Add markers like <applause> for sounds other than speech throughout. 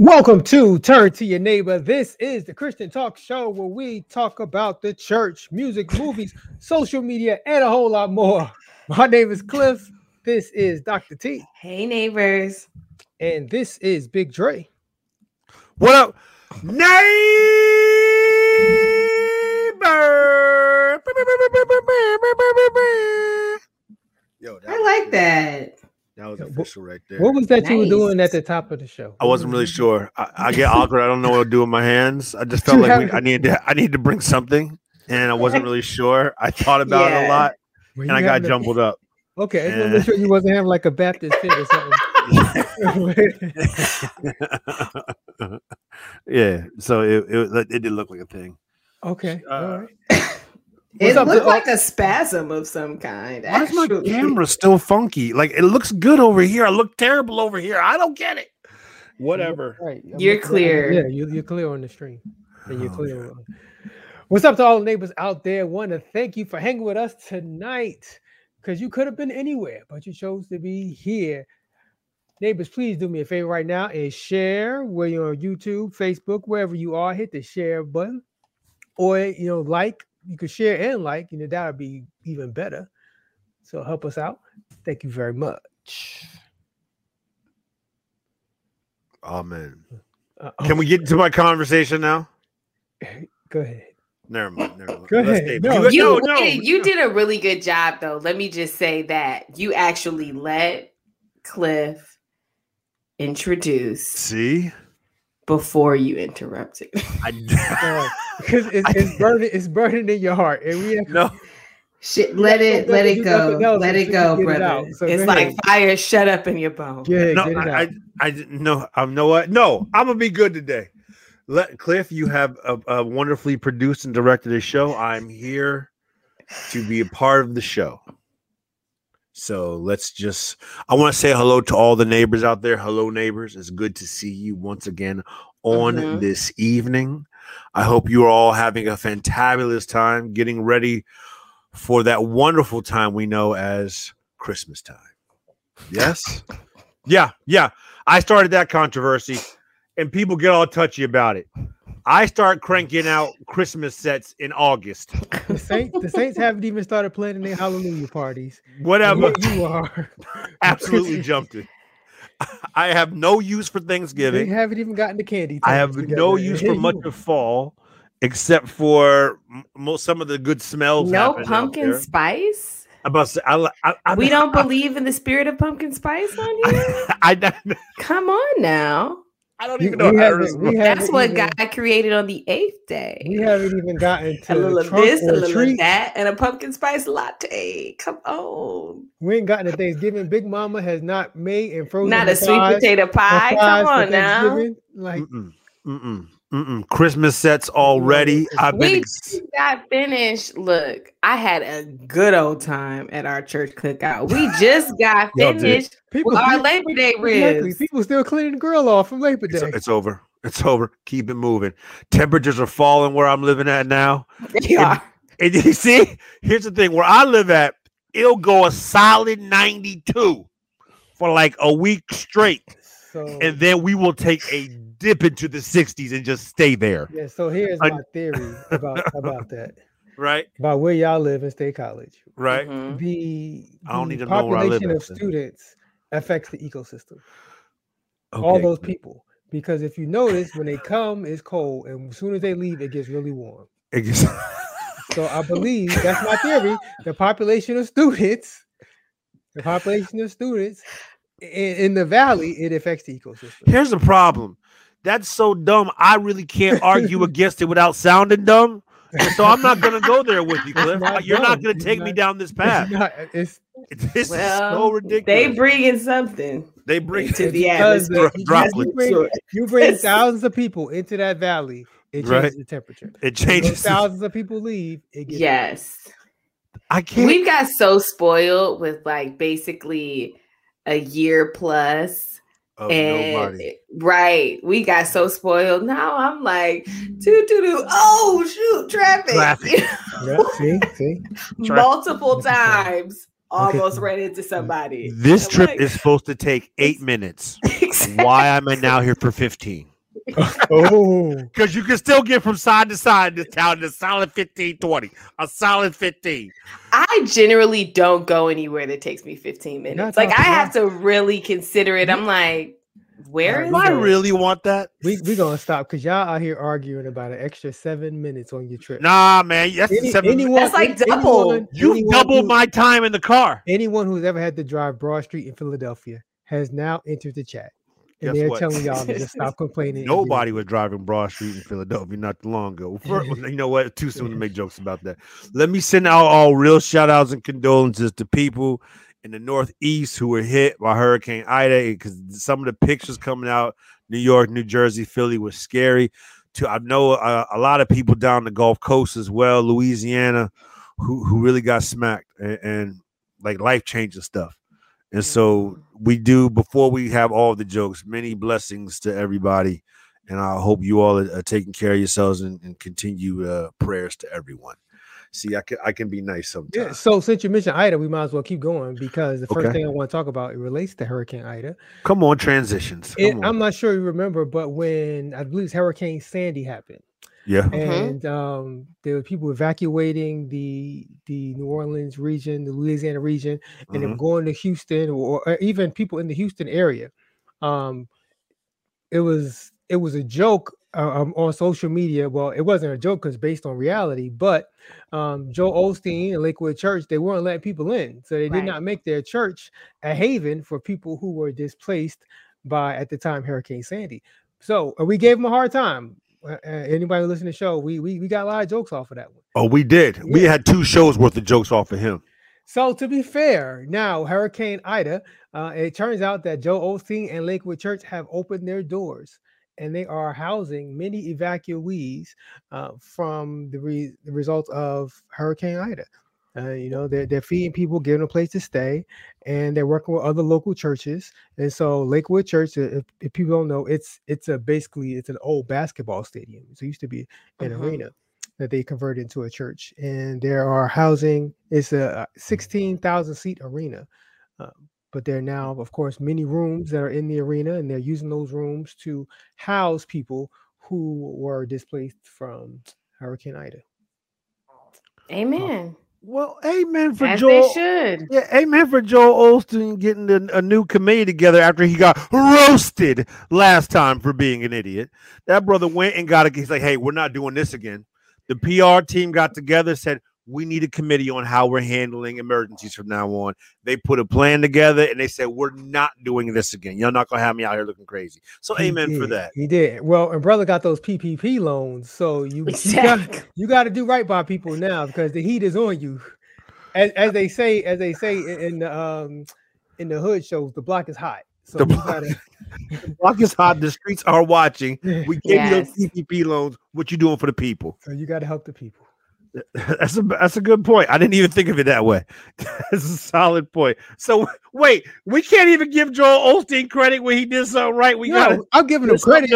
Welcome to Turn to Your Neighbor. This is the Christian Talk Show where we talk about the church, music, movies, social media, and a whole lot more. My name is Cliff. This is Dr. T. Hey, neighbors. And this is Big Dre. What up, neighbor? Yo, I like that. That was official right there. What was that nice. you were doing at the top of the show? I wasn't really sure. I, I get awkward. I don't know what to do with my hands. I just <laughs> felt like we, I needed to, I needed to bring something, and I wasn't really <laughs> sure. I thought about yeah. it a lot, Were and I got jumbled up. Okay, I want to make sure you wasn't having like a Baptist fit or something. <laughs> yeah, so it, it it did look like a thing. Okay, uh, all right. <coughs> It looked like a spasm of some kind. Why is my camera still funky? Like it looks good over here. I look terrible over here. I don't get it. Whatever. Right. You're clear. Yeah, you, are clear on the stream. And you're oh, clear. What's up to all the neighbors out there? Want to thank you for hanging with us tonight because you could have been anywhere, but you chose to be here. Neighbors, please do me a favor right now and share where you're on YouTube, Facebook, wherever you are. Hit the share button or you know, like you could share and like, you know, that would be even better. So help us out. Thank you very much. Amen. Uh, Can we get to my conversation now? <laughs> Go ahead. Never mind. Never mind. Go ahead. No, you, no, no, you did a really good job, though. Let me just say that you actually let Cliff introduce. See? Before you interrupted. I <laughs> because it's, <laughs> it's burning, it's burning in your heart, and we have, no. Shit, let it, let it go, let it go, brother. It so it's like fire shut up in your bones. Yeah, no, I, I, I didn't know. I um, know what. No, I'm gonna be good today. Let Cliff, you have a, a wonderfully produced and directed a show. I'm here to be a part of the show. So let's just, I want to say hello to all the neighbors out there. Hello, neighbors. It's good to see you once again on mm-hmm. this evening. I hope you are all having a fantabulous time getting ready for that wonderful time we know as Christmas time. Yes? <laughs> yeah, yeah. I started that controversy and people get all touchy about it. I start cranking out Christmas sets in August. The Saints, the Saints haven't even started planning their Hallelujah parties. Whatever you are, <laughs> absolutely jumped it. I have no use for Thanksgiving. They haven't even gotten the candy. I have together. no use for much of fall, except for most some of the good smells. No pumpkin spice. About say, I, I, I, we don't believe in the spirit of pumpkin spice on <laughs> here. I, Come on now. I don't even know how to That's what even, God created on the eighth day. We haven't even gotten to a little of this, a little treat. of that, and a pumpkin spice latte. Come on. We ain't gotten to Thanksgiving. Big Mama has not made and frozen. Not a sweet potato pie. Come on now. Like mm-mm, mm-mm. Mm-mm. Christmas sets already. I've we been got finished. Look, I had a good old time at our church cookout. We <sighs> just got finished people, with our Labor Day ribs. People still cleaning the grill off from Labor Day. It's, it's, over. It's over. Keep it moving. Temperatures are falling where I'm living at now. <laughs> They and, are. And you see, here's the thing: where I live at, it'll go a solid 92 for like a week straight, so, and then we will take a dip into the 60s and just stay there. Yeah, so here's my theory about about that. <laughs> Right. About where y'all live in State College. Right. Mm-hmm. The, the I don't need to know where I live. of students affects the ecosystem. Okay. All those people. Because if you notice, when they come, it's cold, and as soon as they leave, it gets really warm. It gets- <laughs> so I believe that's my theory. The population of students, the population of students in, in the valley, it affects the ecosystem. Here's the problem that's so dumb. I really can't argue <laughs> against it without sounding dumb. And so I'm not going to go there with you, Cliff. Not You're dumb. not going to take me down this <laughs> path. It's, not, it's this well, is so ridiculous. They bring in something. They bring to the atmosphere. You bring, you bring <laughs> thousands of people into that valley. It changes right. the temperature. It changes. Thousands of people leave. It yes. I can't. We've got so spoiled with like basically a year plus and nobody. right, we got so spoiled. Now I'm like, doo doo doo. Oh shoot, traffic. traffic. <laughs> yeah, see, see. Multiple times, almost okay. ran into somebody. This I'm trip like, is supposed to take <laughs> eight minutes. Exactly. <laughs> Why am I now here for 15? <laughs> oh, because you can still get from side to side in this town a solid 15, 20, a solid 15. I generally don't go anywhere that takes me 15 minutes. like I have to really consider it. I'm like, where do I really want that? We we gonna stop because y'all out here arguing about an extra seven minutes on your trip. Nah, man, that's Any, seven. Anyone, that's like double. Anyone, you anyone doubled who, my time in the car. Anyone who's ever had to drive Broad Street in Philadelphia has now entered the chat. And they're what? telling y'all to <laughs> stop complaining. Nobody was driving Broad Street in Philadelphia not too long ago. <laughs> you know what? Too soon to make jokes about that. <laughs> Let me send out all real shout outs and condolences to people in the Northeast who were hit by Hurricane Ida eh, because some of the pictures coming out, New York, New Jersey, Philly was scary. To I know uh, a, a lot of people down the Gulf Coast as well, Louisiana, who who really got smacked and, and like life changing stuff. And so we do before we have all the jokes. Many blessings to everybody, and I hope you all are, are taking care of yourselves and, and continue uh, prayers to everyone. See, I can I can be nice sometimes. Yeah. So since you mentioned Ida, we might as well keep going because the first okay. thing I want to talk about it relates to Hurricane Ida. Come on, transitions. Come it, on. I'm not sure you remember, but when I believe Hurricane Sandy happened, yeah. Mm-hmm. And um, there were people evacuating the the New Orleans region, the Louisiana region, and mm-hmm. then going to Houston or, or, even people in the Houston area. Um, it was it was a joke uh, um, on social media. Well, it wasn't a joke because based on reality, but um, Joel Osteen and Lakewood Church they weren't letting people in, so they did not make their church a haven for people who were displaced by at the time Hurricane Sandy. So uh, we gave them a hard time. Uh, uh, anybody listen to the show, we, we we got a lot of jokes off of that one. Oh, we did. Yeah. We had two shows worth of jokes off of him. So to be fair, now Hurricane Ida, uh, it turns out that Joel Osteen and Lakewood Church have opened their doors, and they are housing many evacuees uh, from the, re- the results of Hurricane Ida. Uh, you know, they're, they're feeding people, giving a place to stay, and they're working with other local churches. And so Lakewood Church, if, if people don't know, it's it's a basically it's an old basketball stadium. So it used to be an mm-hmm. arena that they converted into a church, and there are housing. It's a 16,000 seat arena. Uh, but there are now, of course, many rooms that are in the arena, and they're using those rooms to house people who were displaced from Hurricane Ida. Amen. Well, amen for As Joel. They should. Yeah, amen for Joel Osteen getting a, a, new committee together after he got roasted last time for being an idiot. That brother went and got it. He's like, hey, we're not doing this again. The PR team got together, said, we need a committee on how we're handling emergencies from now on. They put a plan together and they said, We're not doing this again. You're not gonna have me out here looking crazy. So he amen did. for that. He did. Well, and brother got those PPP loans. So you, <laughs> exactly. you got you got to do right by people now because the heat is on you. As, as they say, as they say in the um in the hood shows, the block is hot. So the block, gotta... <laughs> the block is hot. The streets are watching. <laughs> We gave yes. you those PPP loans. What you doing for the people? So you got to help the people. <laughs> That's a that's a good point. I didn't even think of it that way. <laughs> that's a solid point. So wait, we can't even give Joel Osteen credit when he did something right. We no, got I'm giving him credit.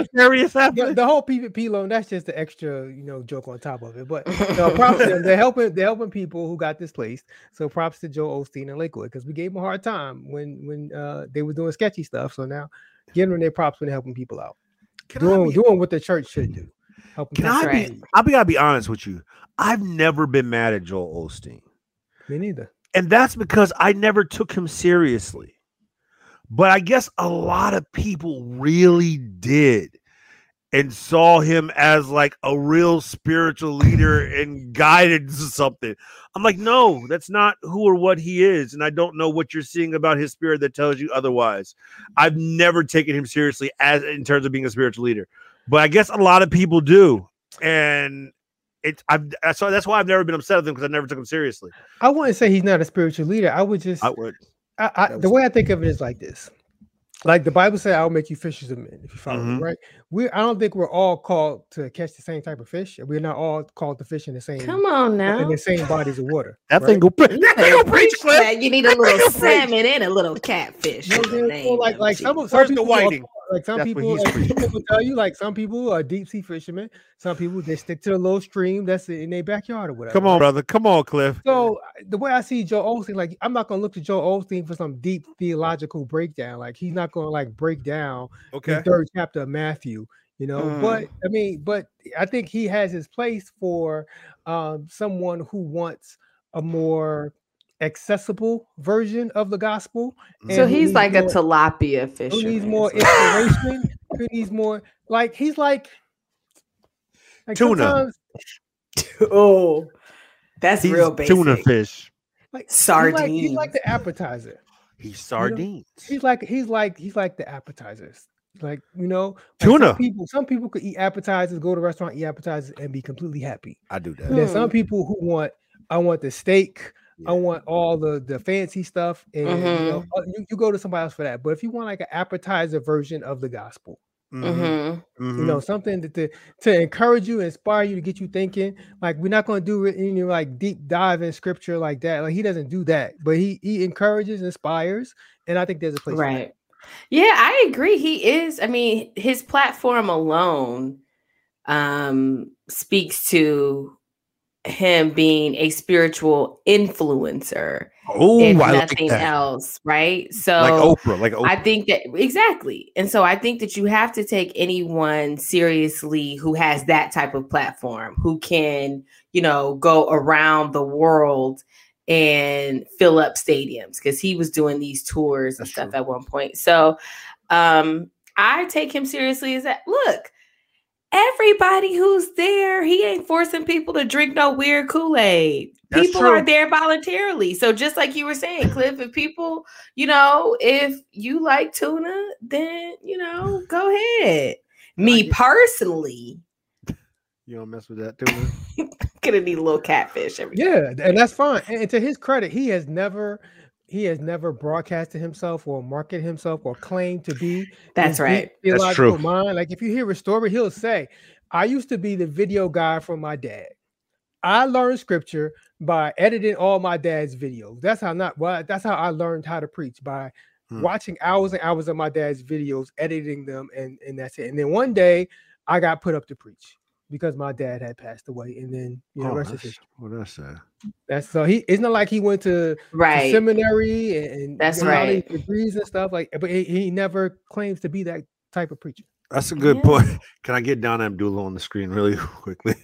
The, the whole PPP loan that's just the extra you know joke on top of it. But you <laughs> know, props to them. They're helping they're helping people who got displaced. So props to Joel Osteen and Lakewood because we gave them a hard time when when uh, they were doing sketchy stuff. So now giving them their props when they're helping people out, Can doing be- doing what the church should do. Can I right. be? I'll be. Gotta be honest with you. I've never been mad at Joel Osteen. Me neither. And that's because I never took him seriously. But I guess a lot of people really did and saw him as like a real spiritual leader and guided to something. I'm like, no, that's not who or what he is. And I don't know what you're seeing about his spirit that tells you otherwise. I've never taken him seriously as in terms of being a spiritual leader but I guess a lot of people do, and it's I've so that's why I've never been upset with him because I never took him seriously. I wouldn't say he's not a spiritual leader. I would just I would. I, I, the way I think of it is like this: like the Bible said, I'll make you fishers of men if you follow mm-hmm. me, right? We I don't think we're all called to catch the same type of fish. We're not all called to fish in the same come on now in the same bodies of water. That right? thing go that thing go preach, that. You need a little salmon and a little catfish. You know, like like some, some people whiting. Like some That's people, people will <laughs> tell you, like some people are deep sea fishermen. Some people they stick to the little stream that's in their backyard or whatever. Come on, brother. Come on, Cliff. So the way I see Joel Osteen, like I'm not gonna look to Joel Osteen for some deep theological breakdown. Like he's not gonna like break down okay. the third chapter of Matthew you know. Mm. But I mean, but I think he has his place for um, someone who wants a more accessible version of the gospel. So he's like more, a tilapia fish. Who needs more inspiration? who needs more like he's like, like tuna. <laughs> oh, that's he's real basic. Tuna fish. Like sardines. He's like, he's like the appetizer. He's sardines. You know? He's like he's like he's like the appetizers. Like you know, like tuna. Some people, some people could eat appetizers, go to a restaurant, eat appetizers, and be completely happy. I do that. Hmm. There's some people who want, I want the steak, yeah. I want all the the fancy stuff, and mm-hmm. you, know, uh, you, you, go to somebody else for that. But if you want like an appetizer version of the gospel, mm-hmm. Mm-hmm. you know, something to, to, to encourage you, inspire you, to get you thinking. Like we're not going to do any like deep dive in scripture like that. Like he doesn't do that, but he he encourages, inspires, and I think there's a place right. Yeah, I agree. He is. I mean, his platform alone um speaks to him being a spiritual influencer. Oh, if I nothing like else, right? So like Oprah, like Oprah. I think that exactly. And so I think that you have to take anyone seriously who has that type of platform, who can, you know, go around the world and fill up stadiums because he was doing these tours and stuff true. at one point. So um I take him seriously Is that look, everybody who's there, he ain't forcing people to drink no weird Kool-Aid. People true. are there voluntarily. So just like you were saying, Cliff, if people, you know, if you like tuna, then you know, <sighs> go ahead. Me personally, you don't mess with that tuna. <laughs> gonna need a little catfish every yeah and that's fine and to his credit he has never he has never broadcasted himself or marketed himself or claimed to be that's right. that's true. mind. Like if you hear a story he'll say i used to be the video guy for my dad. I learned scripture by editing all my dad's videos. That's how not well that's how i learned how to preach by hmm. watching hours and hours of my dad's videos editing them and and that's it. And then one day i got put up to preach because my dad had passed away, and then you know, oh, rest of history. What that's sad. That's so he. It's not like he went to, right to seminary and that's you know, right degrees and stuff like. But he, he, never claims to be that type of preacher. That's a good yeah. point. <laughs> Can I get down Abdullah on the screen really <laughs> quickly?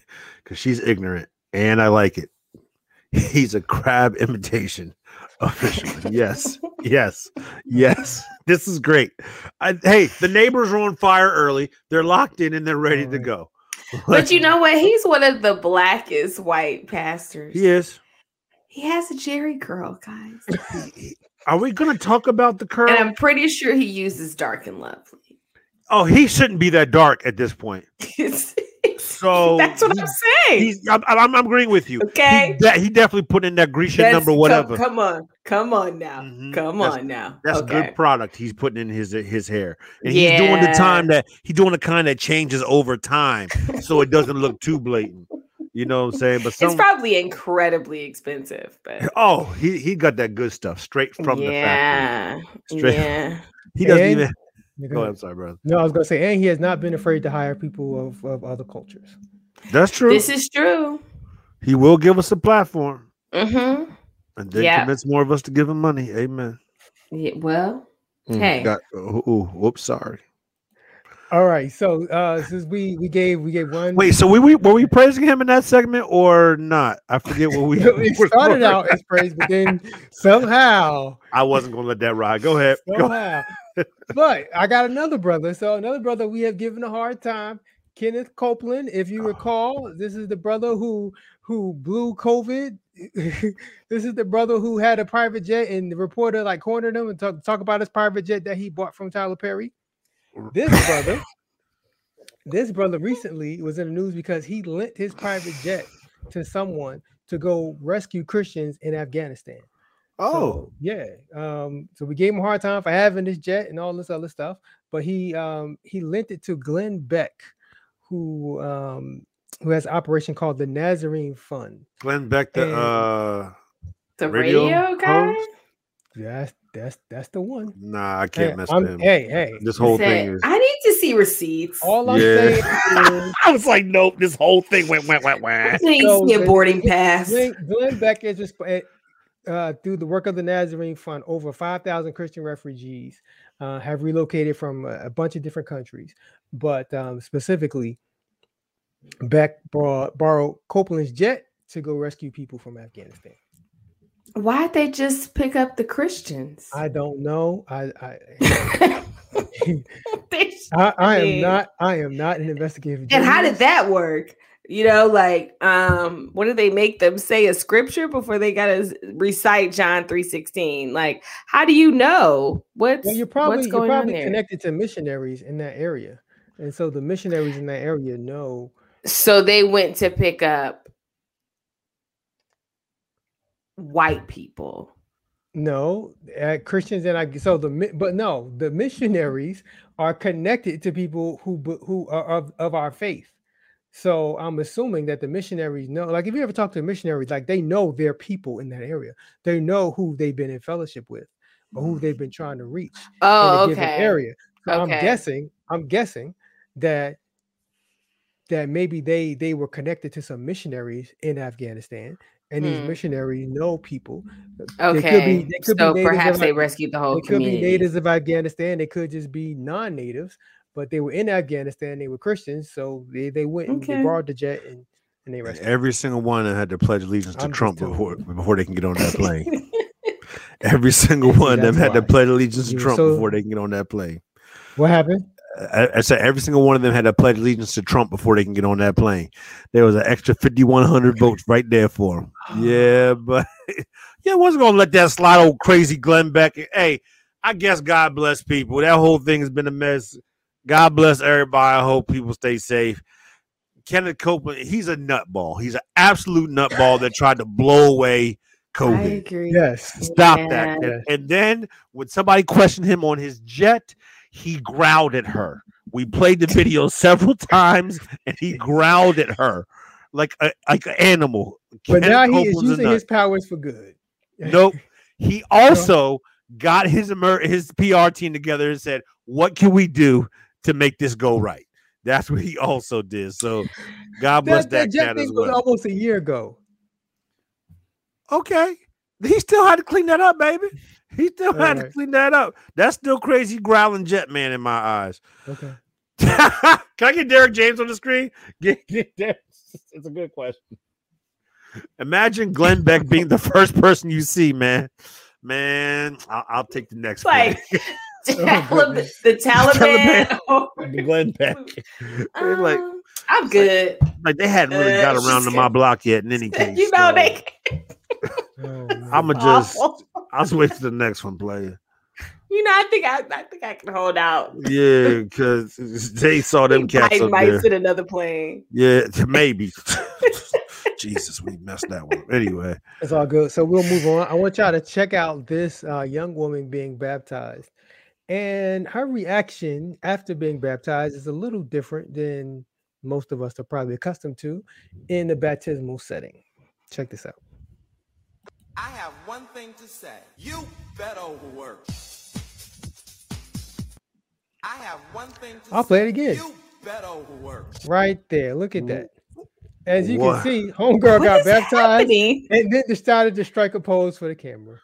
Because she's ignorant, and I like it. He's a crab imitation of fisherman. yes, <laughs> yes, yes. This is great. I, hey, the neighbors are on fire early. They're locked in and they're ready right. to go but you know what? He's one of the blackest white pastors. He is. He has a Jheri curl, guys. <laughs> Are we going to talk about the curl? And I'm pretty sure he uses dark and lovely. Oh, he shouldn't be that dark at this point. <laughs> So that's what I'm saying. I'm, I'm, I'm, agreeing with you. Okay, he, de- he definitely put in that Grecian that's, number, whatever. Come, come, on, come on now, mm-hmm. come that's, on now. That's okay. good product. He's putting in his his hair, and yeah. he's doing the time that he's doing the kind that changes over time, so it doesn't look too blatant. You know what I'm saying? But <laughs> some, it's probably incredibly expensive. But oh, he he got that good stuff straight from yeah. the factory. Straight. <laughs> Yeah, he doesn't and, even. Go ahead, I'm sorry, brother. No, I was gonna say, and he has not been afraid to hire people of, of other cultures. That's true. This is true. He will give us a platform. Mm-hmm. And then yep. convince more of us to give him money. Amen. Yeah, well, mm, hey. Got, oh, oh, whoops, sorry. All right. So uh since we we gave we gave one Wait, so we, we were we praising him in that segment or not? I forget what we <laughs> <laughs> we started out as praise, but then somehow I wasn't gonna let that ride. Go ahead. Somehow. Go. but I got another brother. So another brother we have given a hard time. Kenneth Copeland, if you recall, this is the brother who who blew COVID. <laughs> this is the brother who had a private jet, and the reporter like cornered him and talk, talk about his private jet that he bought from Tyler Perry. This brother, this brother recently was in the news because he lent his private jet to someone to go rescue Christians in Afghanistan. Oh, so, yeah. Um, so we gave him a hard time for having this jet and all this other stuff, but he um he lent it to Glenn Beck, who um who has an operation called the Nazarene Fund. Glenn Beck, the and, uh the radio, radio guy. Yeah, that's that's that's the one. Nah, I can't hey, mess I'm, with him. Hey, hey, this whole thing is. I need to see receipts. All I'm yeah. saying <laughs> is, I was like, nope. This whole thing went went went went. I need to see a boarding pass. Glenn, Glenn Beck is just uh, through the work of the Nazarene Fund, over 5,000 Christian refugees uh, have relocated from a, a, bunch of different countries. But um, specifically, Beck borrowed, borrowed Copeland's jet to go rescue people from Afghanistan. Why'd they just pick up the Christians? I don't know. I I, <laughs> <laughs> I, I am not I am not an investigative. And how did that work? You know, like um, what did they make them say a scripture before they gotta recite John 3:16? Like, how do you know what's well, you're probably you're probably connected to missionaries in that area. And so the missionaries in that area know. So they went to pick up white people. No, uh, Christians and I. So the but no, the missionaries are connected to people who who are of, of our faith. So I'm assuming that the missionaries know. Like if you ever talk to missionaries, like they know their people in that area. They know who they've been in fellowship with or who they've been trying to reach oh, in a okay. given area. So okay. I'm guessing. I'm guessing that that maybe they they were connected to some missionaries in Afghanistan and these hmm. missionaries know people. Okay, they could be, they could so be perhaps of, they rescued the whole. They community. could be natives of Afghanistan. They could just be non-natives, but they were in Afghanistan. They were Christians, so they they went and they borrowed the jet and, and they rescued. Every single one had to pledge allegiance to I'm Trump before before they can get on that plane. <laughs> Every single one of them had to pledge allegiance to Trump so, before they can get on that plane. What happened? I, I, said every single one of them had to pledge allegiance to Trump before they can get on that plane. There was an extra 5,100 votes right there for him. <sighs> Yeah, but <laughs> yeah, I wasn't gonna let that slide old crazy Glenn Beck. Hey, I guess God bless people. That whole thing has been a mess. God bless everybody. I hope people stay safe. Kenneth Copeland, he's a nutball. He's an absolute nutball that tried to blow away COVID. I agree. Yes. Stop yeah. that. And, and then when somebody questioned him on his jet, he growled at her. We played the video several <laughs> times, and he growled at her like a like an animal. But now he is using his powers for good. nope. He <laughs> also got his emer- his PR team together and said, "What can we do to make this go right?" That's what he also did. So, God bless that, that, that cat as well. Almost a year ago. Okay, he still had to clean that up, baby. He still had right. to clean that up. That's still crazy growling jet man in my eyes. Okay. <laughs> Can I get Derek James on the screen? <laughs> Get, get It's a good question. Imagine Glenn Beck being the first person you see, man. Man, I'll, I'll take the next like <laughs> oh, the Taliban, Taliban. Glenn Beck. Um, like, I'm good. Like, like, they hadn't really uh, got around to my block yet. In any case, you know so. they. oh, I'm gonna just. I'll switch to the next one, player. You know, I think I, I think I can hold out. Yeah, because they saw them <laughs> cats up might there. sit another plane. Yeah, <laughs> maybe. <laughs> Jesus, we messed that one. Anyway, it's all good. So we'll move on. I want y'all to check out this uh, young woman being baptized, and her reaction after being baptized is a little different than most of us are probably accustomed to in the baptismal setting. Check this out. I have one thing to say. You better work. I have one thing to I'll play it again. You better work. Right there. Look at that. As you what? can see, homegirl what got baptized happening? and then decided to strike a pose for the camera.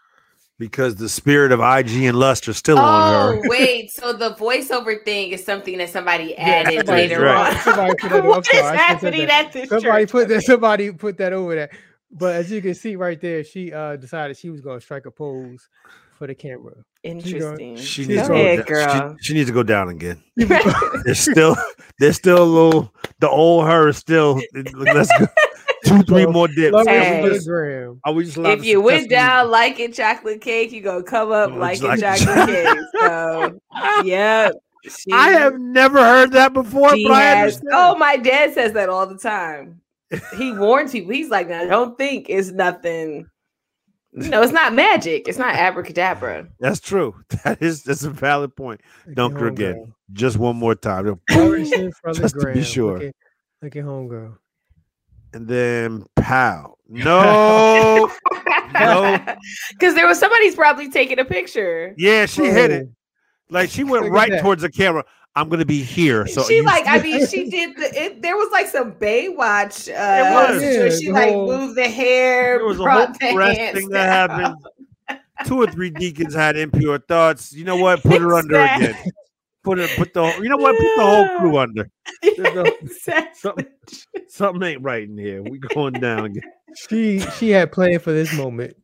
Because the spirit of IG and lust are still oh, on her. Oh, wait. So the voiceover thing is something that somebody added yeah, later right. on. Somebody put that, <laughs> what is happening at this Somebody put that. Somebody put that over there. But as you can see right there, she uh decided she was going to strike a pose for the camera. Interesting. She, she needs, to ahead, go, girl. She, she, needs to go down again. <laughs> <laughs> there's still there's still a little the old her is still let's go <laughs> two, three more dips. Hey, are we just, are we just if you went down like it chocolate cake, you gonna come up no, like it chocolate cake. So yeah. She, I have never heard that before, but has, Oh, my dad says that all the time. He warns people. He's like, I don't think it's nothing no, it's not magic. It's not abracadabra. That's true. <laughs> That is that's a valid point. Dunk her again. Girl. Just one more time. <laughs> Just to be sure. Look at, look at homegirl. And then pow. No. <laughs> no. Because there was somebody's probably taking a picture. Yeah, she oh. hit it. Like she went right towards the camera. I'm gonna be here. So she like, I mean, she <laughs> did the. It, there was like some Baywatch. Uh, was. Yeah, she like whole, moved the hair. There was a whole the thing that happened. Two or three deacons had impure thoughts. You know what? Put her under again. Put it. Put the. You know what? Put the whole crew <laughs> under. exactly. something, something ain't right in here. We going down again. <laughs> She she had planned for this moment.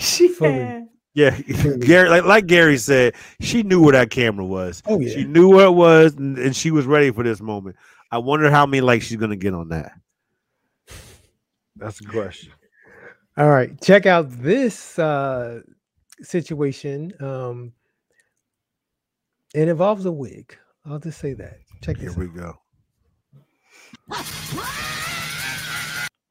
She had. Yeah, <laughs> <laughs> Gary, like, like Gary said, she knew where that camera was. Oh, yeah. She knew where it was, and, and she was ready for this moment. I wonder how many likes she's gonna get on that. That's the question. All right, check out this uh, situation. Um, it involves a wig. I'll just say that. Check this. Here we go.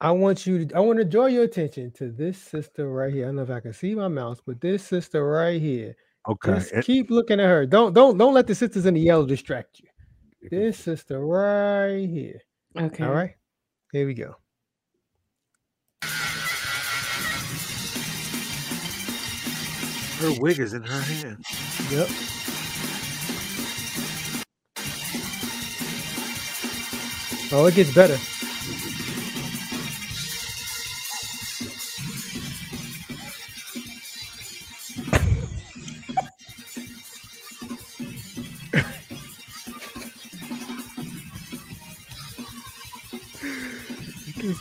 I want you to I want to draw your attention to this sister right here. I don't know if I can see my mouse, but this sister right here. Okay. Just keep looking at her. Don't don't don't let the sisters in the yellow distract you. This sister right here. Okay. All right. Here we go. Her wig is in her hand. Yep. Oh, it gets better.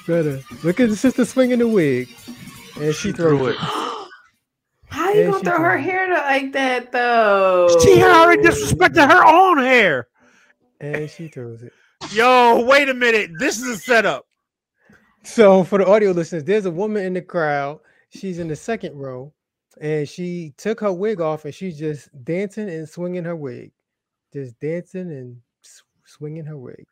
Better. Look at the sister swinging the wig, and she, she threw it. <gasps> How you gonna throw her hair like that though? She already disrespected her own hair, and she throws it. Yo, wait a minute. This is a setup. So for the audio listeners, there's a woman in the crowd. She's in the second row, and she took her wig off, and she's just dancing and swinging her wig, just dancing and swinging her wig.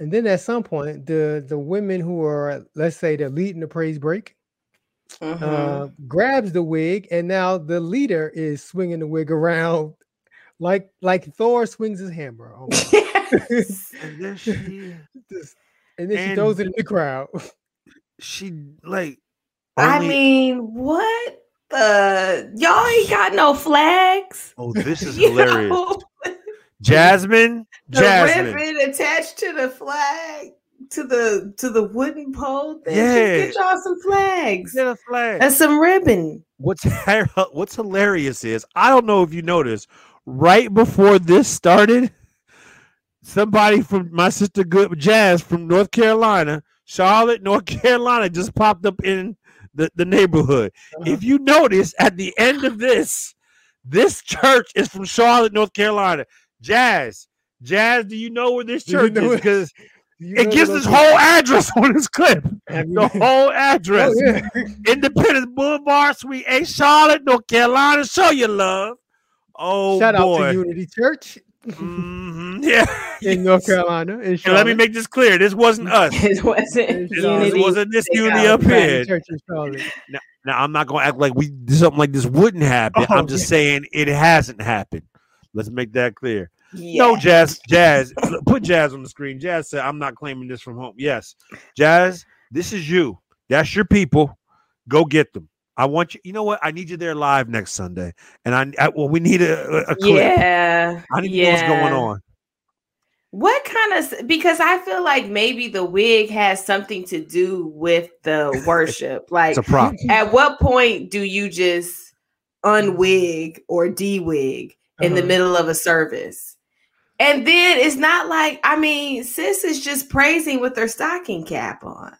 And then at some point, the the women who are, let's say, they're leading the praise break, uh-huh. uh, grabs the wig, and now the leader is swinging the wig around, like like Thor swings his hammer. Yes. <laughs> and then she, Just, and then and she throws it in the crowd. <laughs> She like. Only... I mean, what the y'all ain't got no flags. Oh, this is <laughs> hilarious. Know? Jasmine, the Jasmine. ribbon attached to the flag to the to the wooden pole. Then yeah, get y'all some flags. Get a flag and some ribbon. What's what's hilarious is I don't know if you noticed right before this started, somebody from my sister Good Jazz from North Carolina, Charlotte, North <laughs> Carolina, just popped up in the, the neighborhood. Uh-huh. If you notice at the end of this, this church is from Charlotte, North Carolina. Jazz, Jazz, do you know where this church is? Because it gives this whole address <laughs> on this clip. The whole address. Oh, yeah. <laughs> Independence Boulevard, Suite A, Charlotte, North Carolina. Show your love. Oh, shout boy. out to Unity Church. Mm-hmm. <laughs> Yeah, in North Carolina. In and let me make this clear: this wasn't us. It wasn't. This, this wasn't this unity up here. Now, now, I'm not going to act like we something like this wouldn't happen. Oh, I'm just yeah. saying it hasn't happened. Let's make that clear. Yes. No, Jazz, Jazz, put Jazz on the screen. Jazz said, I'm not claiming this from home. Yes, Jazz, this is you. That's your people. Go get them. I want you. You know what? I need you there live next Sunday, and I, I well, we need a, a clip. Yeah, I need yeah. to know what's going on. What kind of? Because I feel like maybe the wig has something to do with the <laughs> worship. Like, it's a prop. At what point do you just unwig or de-wig in uh-huh. the middle of a service? And then it's not like, I mean, sis is just praising with her stocking cap on.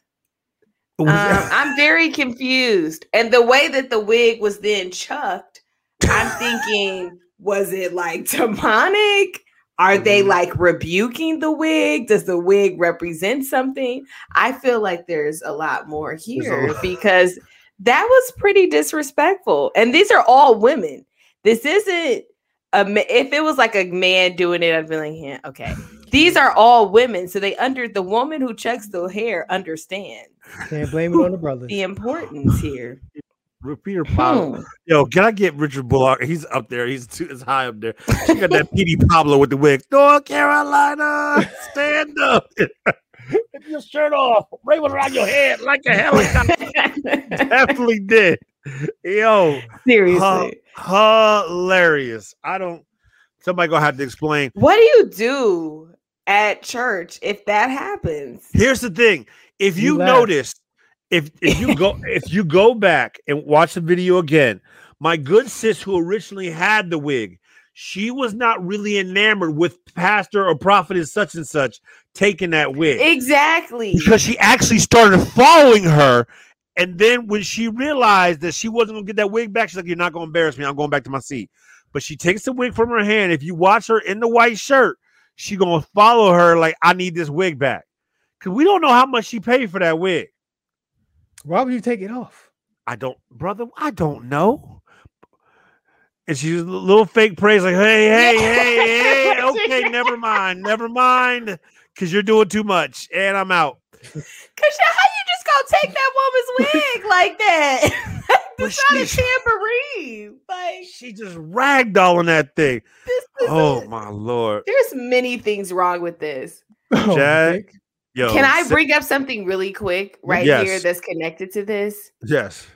Um, I'm very confused. And the way that the wig was then chucked, I'm thinking, was it like demonic? Are they mm-hmm. like rebuking the wig? Does the wig represent something? I feel like there's a lot more here because that was pretty disrespectful. And these are all women. This isn't a if it was like a man doing it, I'd be like, yeah, okay. <laughs> These are all women, so they under the woman who checks the hair understands. Can't blame it on the <laughs> brothers. The importance here. Petey Pablo. Hmm. Yo, can I get Richard Bullock? He's up there. He's too, it's high up there. She got that Petey Pablo with the wig. North Carolina, stand up. <laughs> Get your shirt off. Wave it around your head like a helicopter. Definitely did. Yo, seriously, hilarious. I don't. Somebody gonna have to explain. What do you do at church if that happens? Here's the thing: if you, you notice, if if you go <laughs> if you go back and watch the video again, my good sis who originally had the wig, she was not really enamored with pastor or Prophet prophetess such and such taking that wig. Exactly. Because she actually started following her. And then when she realized that she wasn't gonna get that wig back, she's like, You're not gonna embarrass me. I'm going back to my seat. But she takes the wig from her hand. If you watch her in the white shirt, she gonna follow her like I need this wig back. Cause we don't know how much she paid for that wig. Why would you take it off? I don't, brother. I don't know and she's a little fake praise, like, hey, hey, <laughs> hey, hey, okay, never mind, never mind, because you're doing too much, and I'm out. Cause how you just gonna take that woman's wig like that? <laughs> it's not a tambourine. Like she just ragdolling that thing. Oh a, my lord! There's many things wrong with this. <laughs> Oh, Jack, yo, can I bring up something really quick right yes. here that's connected to this? Yes.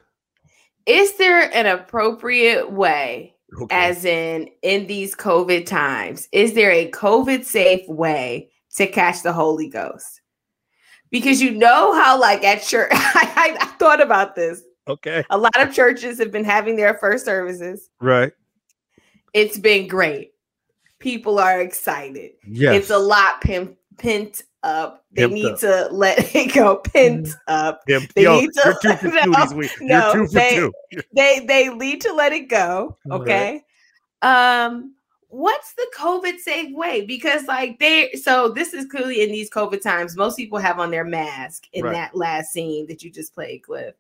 Is there an appropriate way Okay. As in, in these COVID times, is there a COVID safe way to catch the Holy Ghost? Because you know how, like at church, <laughs> I, I, thought about this. Okay. A lot of churches have been having their first services. Right. It's been great. People are excited. Yes. It's a lot pent, pent up. They Pimped need up. to let <laughs> it go pent mm. up. They Yo, need to you're two for two no, week. No, two they, two. <laughs> they they need to let it go. Okay. Right. Um, what's the COVID safe way? Because like they so this is clearly in these COVID times, most people have on their mask in right. that last scene that you just played, Cliff.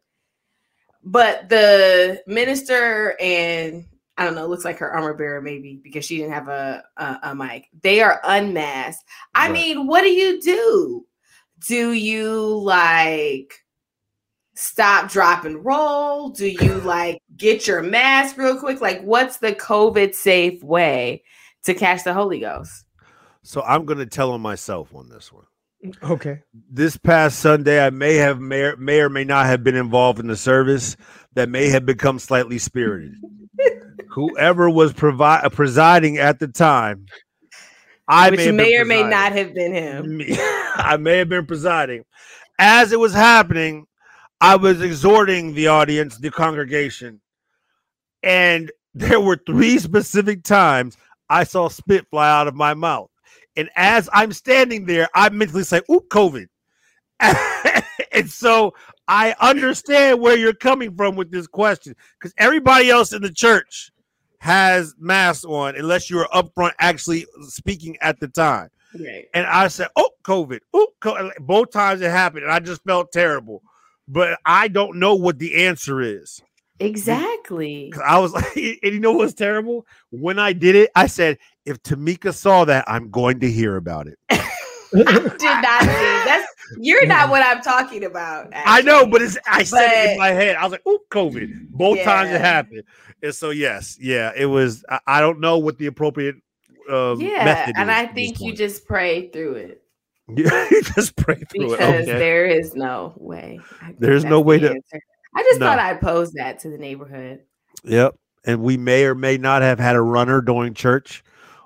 But the minister and I don't know, looks like her armor bearer maybe because she didn't have a a, a mic. They are unmasked. I right. mean, what do you do? Do you like stop, drop, and roll? Do you <clears throat> like get your mask real quick? Like, what's the COVID safe way to catch the Holy Ghost? So I'm going to tell on myself on this one. Okay. This past Sunday, I may have may, may or may not have been involved in the service that may have become slightly spirited. <laughs> Whoever was provi- uh, presiding at the time, I Which may, may or may not have been him. <laughs> I may have been presiding. As it was happening, I was exhorting the audience, the congregation, and there were three specific times I saw spit fly out of my mouth. And as I'm standing there, I mentally say, "Ooh, COVID." <laughs> and so I understand where you're coming from with this question because everybody else in the church has masks on unless you are up front actually speaking at the time. Right. And I said, "Oh, COVID!" Oh, COVID. both times it happened, and I just felt terrible. But I don't know what the answer is. Exactly. I was <laughs> like, and you know what's terrible? When I did it, I said, "If Tamika saw that, I'm going to hear about it." <laughs> I did not see that's you're not what I'm talking about. Actually. I know, but it's I said but, it in my head. I was like, "Oh, COVID!" Both yeah. times it happened, and so yes, yeah, it was. I, I don't know what the appropriate uh, yeah, and I think <laughs> you just pray through it. Yeah, you just pray through because it because okay. there is no way. There's no way to. Answer. I just no. thought I'd pose that to the neighborhood. Yep, and we may or may not have had a runner during church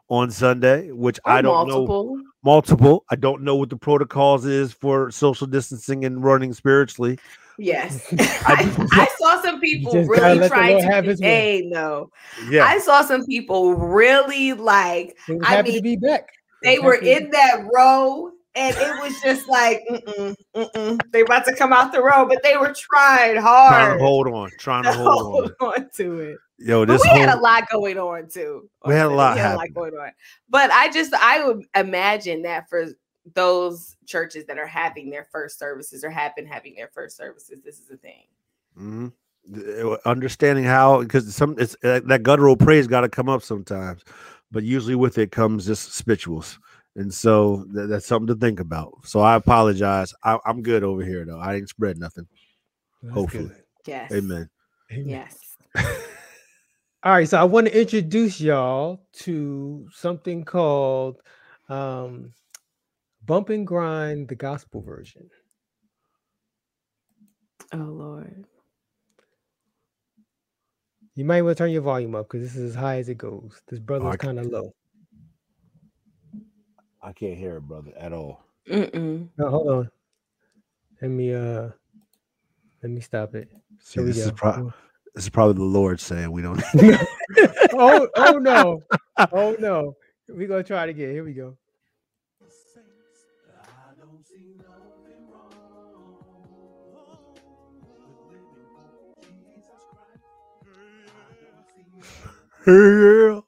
on Sunday, which or I don't multiple. know multiple. I don't know what the protocols is for social distancing and running spiritually. Yes, <laughs> I, <laughs> I, saw some people really trying to behave. No, yeah, I saw some people really like. I mean, to be back. They were in that row and it was <laughs> just like mm-mm, mm-mm. they about to come out the road, but they were trying hard, trying to hold on, trying to, to hold, hold on. to it. Yo, this but we whole, had a lot going on too. We had a lot. We had a lot going on, but I just I would imagine that for those churches that are having their first services or have been having their first services, this is a thing. Mm-hmm. Understanding how because some it's uh, that guttural praise got to come up sometimes, but usually with it comes just spirituals. And so th- that's something to think about. So I apologize. I, am good over here though. I didn't spread nothing. That's Hopefully. Good. Yes. Amen. Amen. Yes. <laughs> All right. So I want to introduce y'all to something called um, Bump and Grind, the gospel version. Oh Lord. You might want to turn your volume up because this is as high as it goes. This brother's kind of low. I can't hear it, brother, at all. Mm-mm. No, hold on. Let me uh let me stop it. See, this is, pro- this is probably the Lord saying we don't. <laughs> <laughs> oh, oh no. Oh no. We're gonna try it again. Here we go. yeah.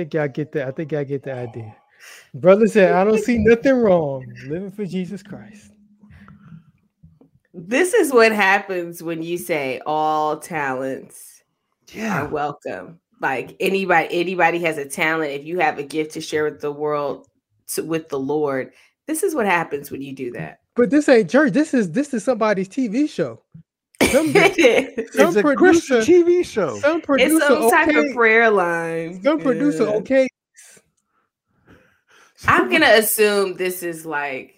Think y'all get that. I think y'all get the idea. Brother said, I don't see nothing wrong living for Jesus Christ. This is what happens when you say all talents Yeah. are welcome. Like anybody, anybody has a talent. If you have a gift to share with the world, to, with the Lord, this is what happens when you do that. But this ain't church. This is this is somebody's TV show. <laughs> Some, it's some It's a producer, Christian TV show. some producer, some type okay, of prayer line. some producer, Yeah. okay. I'm gonna assume this is like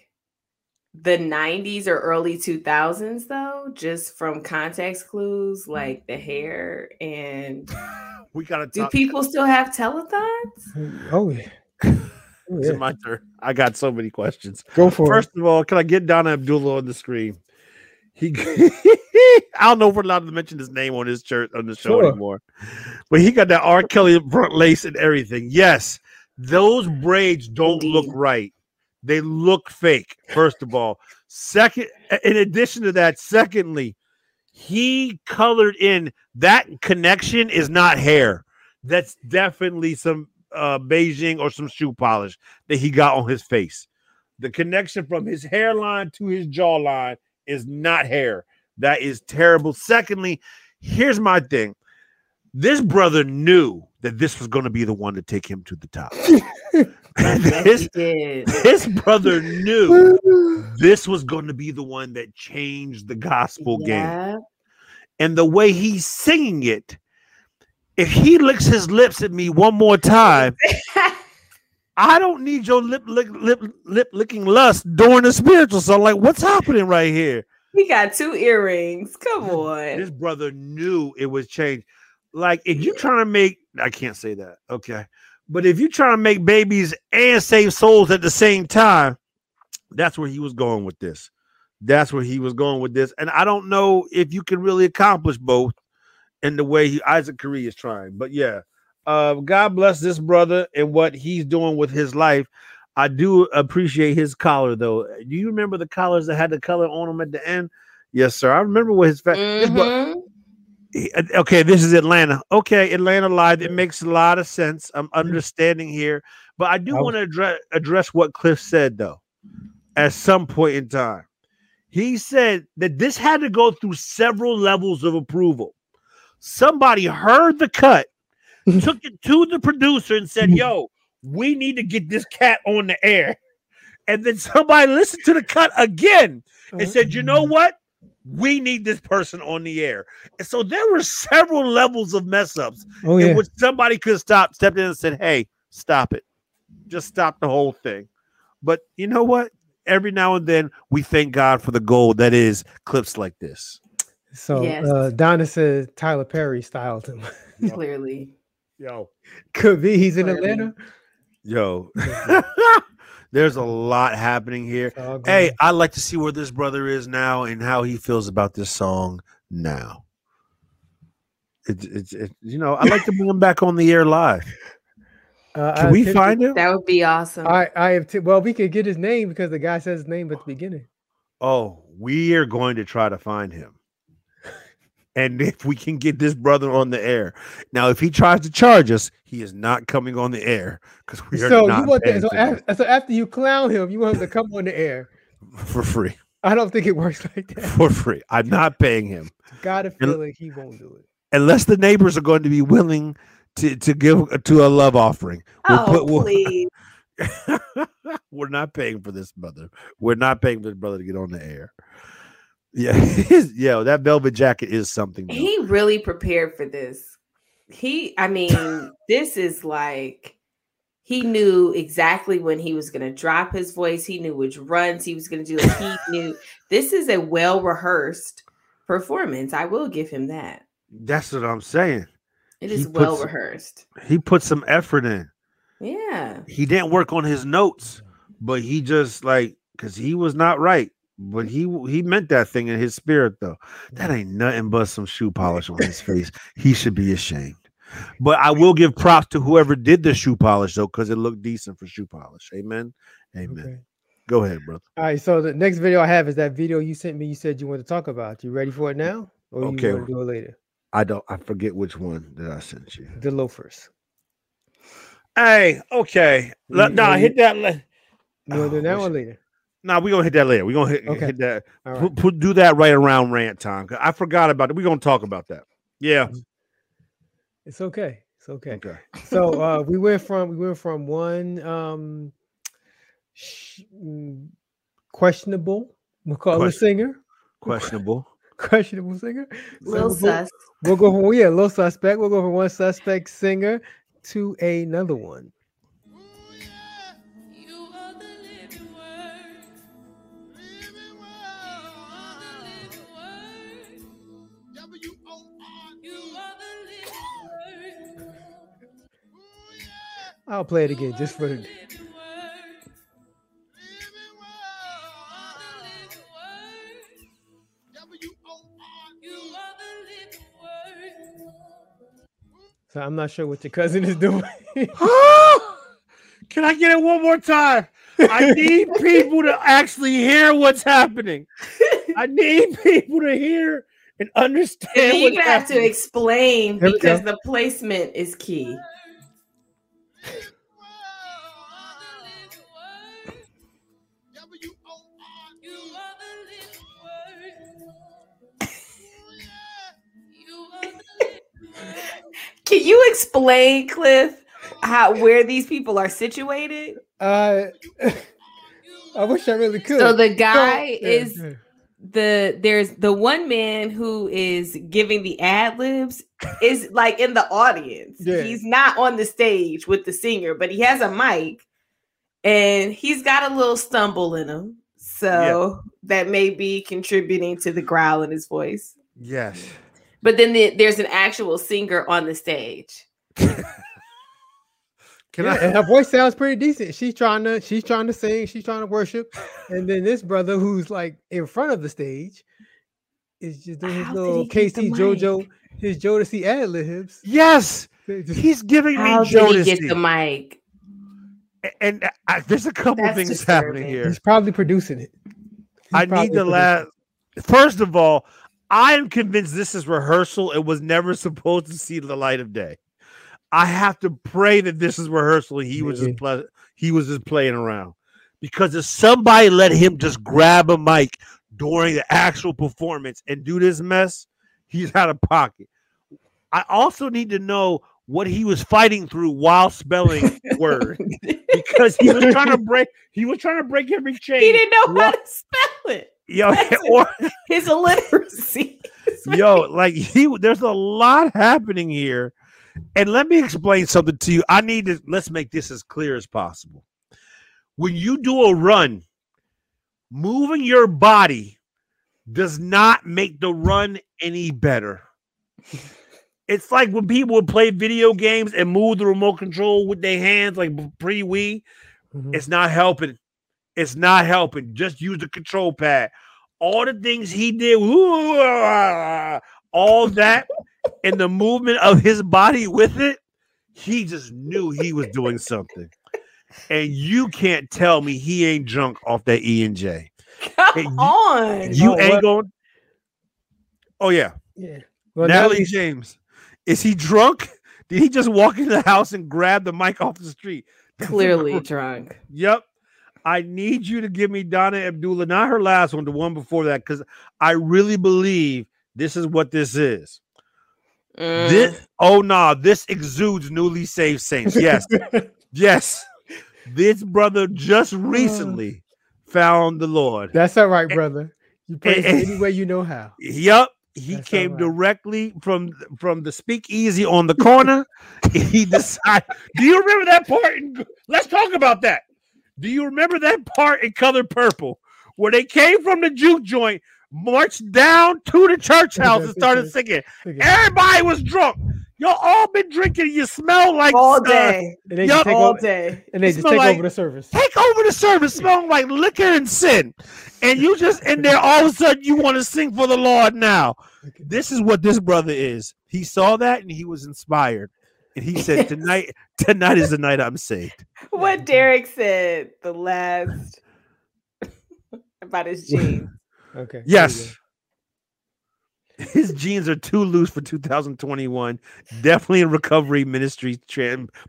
the 90s or early 2000s, though, just from context clues mm-hmm. like the hair. And <laughs> We gotta do talk. people still have telethons? <laughs> Oh yeah. Oh, It's my turn. I got so many questions. Go for it. First of all, can I get Donna Abdullah on the screen? He, <laughs> I don't know if we're allowed to mention his name on his church on the show Sure. anymore, but he got that R. Kelly front lace and everything. Yes, those braids don't look right. They look fake. First of all, second, in addition to that, secondly, he colored in that connection is not hair. That's definitely some uh Bigen or some shoe polish that he got on his face. The connection from his hairline to his jawline is not hair. That is terrible. Secondly, here's my thing. This brother knew that this was going to be the one to take him to the top. <laughs> <laughs> This, this brother knew <laughs> this was going to be the one that changed the gospel game and the way he's singing it, if he licks his lips at me one more time, I don't need your lip lick, lip lip licking lust during the spiritual. So, like, what's happening right here? He got two earrings. Come on. This brother knew it was changed. Like, if you're trying to make, I can't say that, okay, but if you're trying to make babies and save souls at the same time, that's where he was going with this. That's where he was going with this, and I don't know if you can really accomplish both in the way he, Isaac Curry is trying. But yeah, uh, God bless this brother and what he's doing with his life. I do appreciate his collar though. Do you remember the collars that had the color on them at the end? Yes, sir. I remember what his fa- this bro- Mhm. he- uh, okay, this is Atlanta. Okay, Atlanta live. It makes a lot of sense. I'm understanding here, but I do I want to address address what Cliff said though. At some point in time, he said that this had to go through several levels of approval. Somebody heard the cut, <laughs> took it to the producer, and said, "Yo, we need to get this cat on the air." And then somebody listened to the cut again and said, "You know what? We need this person on the air." And so there were several levels of mess ups Oh in which somebody could stop, stepped in and said, "Hey, stop it, just stop the whole thing." But you know what? Every now and then we thank God for the gold that is clips like this. So Yes. uh, Donna says Tyler Perry styled him. Clearly. Yo, Could be he's in Clearly. Atlanta. Yo, <laughs> there's a lot happening here. Hey. I'd like to see where this brother is now and how he feels about this song now. It's, it's, it, you know, I'd like to bring him back on the air live. <laughs> Uh, Can I we attempted- find him? That would be awesome. I I have t- well, we could get his name because the guy says his name at the beginning. Oh, we are going to try to find him. And if we can get this brother on the air. Now, if he tries to charge us, he is not coming on the air because we are so not. You want that, so, after, so after you clown him, you want him to come on the air <laughs> for free. I don't think it works <laughs> like that. For free. I'm not paying him. Gotta feel like he won't do it. Unless the neighbors are going to be willing to, to give to a love offering. We'll oh, put, we'll, <laughs> please. we're not paying for this brother. We're not paying for this brother to get on the air. Yeah, <laughs> yeah, that velvet jacket is something. Though. He really prepared for this. He, I mean, <laughs> this is like he knew exactly when he was going to drop his voice. He knew which runs he was going to do. He <laughs> knew this is a well rehearsed performance. I will give him that. That's what I'm saying. It is well rehearsed. He put some effort in. Yeah. He didn't work on his notes, but he just like because he was not right. But he he meant that thing in his spirit though. That mm. ain't nothing but some shoe polish on his face. He <laughs> should be ashamed. But I will give props to whoever did the shoe polish though, because it looked decent for shoe polish. Amen. Amen. Okay. Go ahead, brother. All right. So the next video I have is that video you sent me. You said you want to talk about. You ready for it now, or okay. you want to do it later? I don't. I forget which one that I sent you. The loafers. Hey, okay. No, nah, hit that. Le- you want to do oh, that one later? No, nah, we're gonna hit that later. We're gonna hit, okay. hit that. Right. Put, put, do that right around rant time. I forgot about it. We're gonna talk about that. Yeah. Mm-hmm. It's okay. It's okay. Okay. So uh we went from we went from one um sh- mm, questionable, we'll call Question- a singer. Questionable. <laughs> questionable singer. Little so sus. We'll go from yeah, little suspect. We'll go from one suspect singer to another one. I'll play it again just for the. So I'm not sure what your cousin is doing. <laughs> Can I get it one more time? I need <laughs> people to actually hear what's happening. I need people to hear and understand. And you have happening. to explain because the placement is key. Can you explain, Cliff, how where these people are situated? Uh, <laughs> I wish I really could. So the guy is the there's the one man who is giving the ad libs is like in the audience. Yeah. He's not on the stage with the singer, but he has a mic and he's got a little stumble in him. So yeah. that may be contributing to the growl in his voice. Yes. But then the, there's an actual singer on the stage. Can yeah, I? And her voice sounds pretty decent. She's trying to she's trying to sing, she's trying to worship, and then this brother who's like in front of the stage is just doing his How little K-Ci JoJo, his Jodeci ad libs. Yes, <laughs> he's giving How me Jodeci. Did he get the mic? And uh, I, there's a couple That's things disturbing. happening here. He's probably producing it. He's I need the last. First of all, I am convinced this is rehearsal. It was never supposed to see the light of day. I have to pray that this is rehearsal. He was just play, he was just playing around because if somebody let him just grab a mic during the actual performance and do this mess, he's out of pocket. I also need to know what he was fighting through while spelling <laughs> word because he was trying to break he was trying to break every chain. He didn't know while, how to spell it. Yo, <laughs> or, <laughs> his illiteracy. <laughs> yo, like he there's a lot happening here and let me explain something to you. I need to let's make this as clear as possible. When you do a run, moving your body does not make the run any better. It's like when people would play video games and move the remote control with their hands, like pre Wii. Mm-hmm. It's not helping. It's not helping. Just use the control pad. All the things he did, all that and the movement of his body with it, he just knew he was doing something. And you can't tell me he ain't drunk off that E and J. Come on, you oh, ain't going. Oh yeah, yeah. Well, Natalie James, is he drunk? Did he just walk into the house and grab the mic off the street? <laughs> Clearly drunk. Yep. I need you to give me Donna Abdullah, not her last one, the one before that, because I really believe this is what this is. Mm. This oh no, nah, this exudes newly saved saints. Yes, <laughs> yes. This brother just recently found the Lord. That's all right, brother. You praise and, any way you know how. Yep. He That's came right. directly from from the speakeasy on the corner. <laughs> he decided. Do you remember that part? Let's talk about that. Do you remember that part in Color Purple where they came from the juke joint, marched down to the church house, and started singing? Everybody was drunk. Y'all all been drinking. You smell like all day. Uh, and all over, day. And they just take like, over the service. Take over the service, smelling like liquor and sin. And you just in there, all of a sudden, you want to sing for the Lord now. This is what this brother is. He saw that and he was inspired. And he said, Tonight, tonight is the night I'm saved. <laughs> What Derek said the last <laughs> about his jeans. <laughs> okay. Yes his jeans are too loose for 2021. Definitely a recovery ministry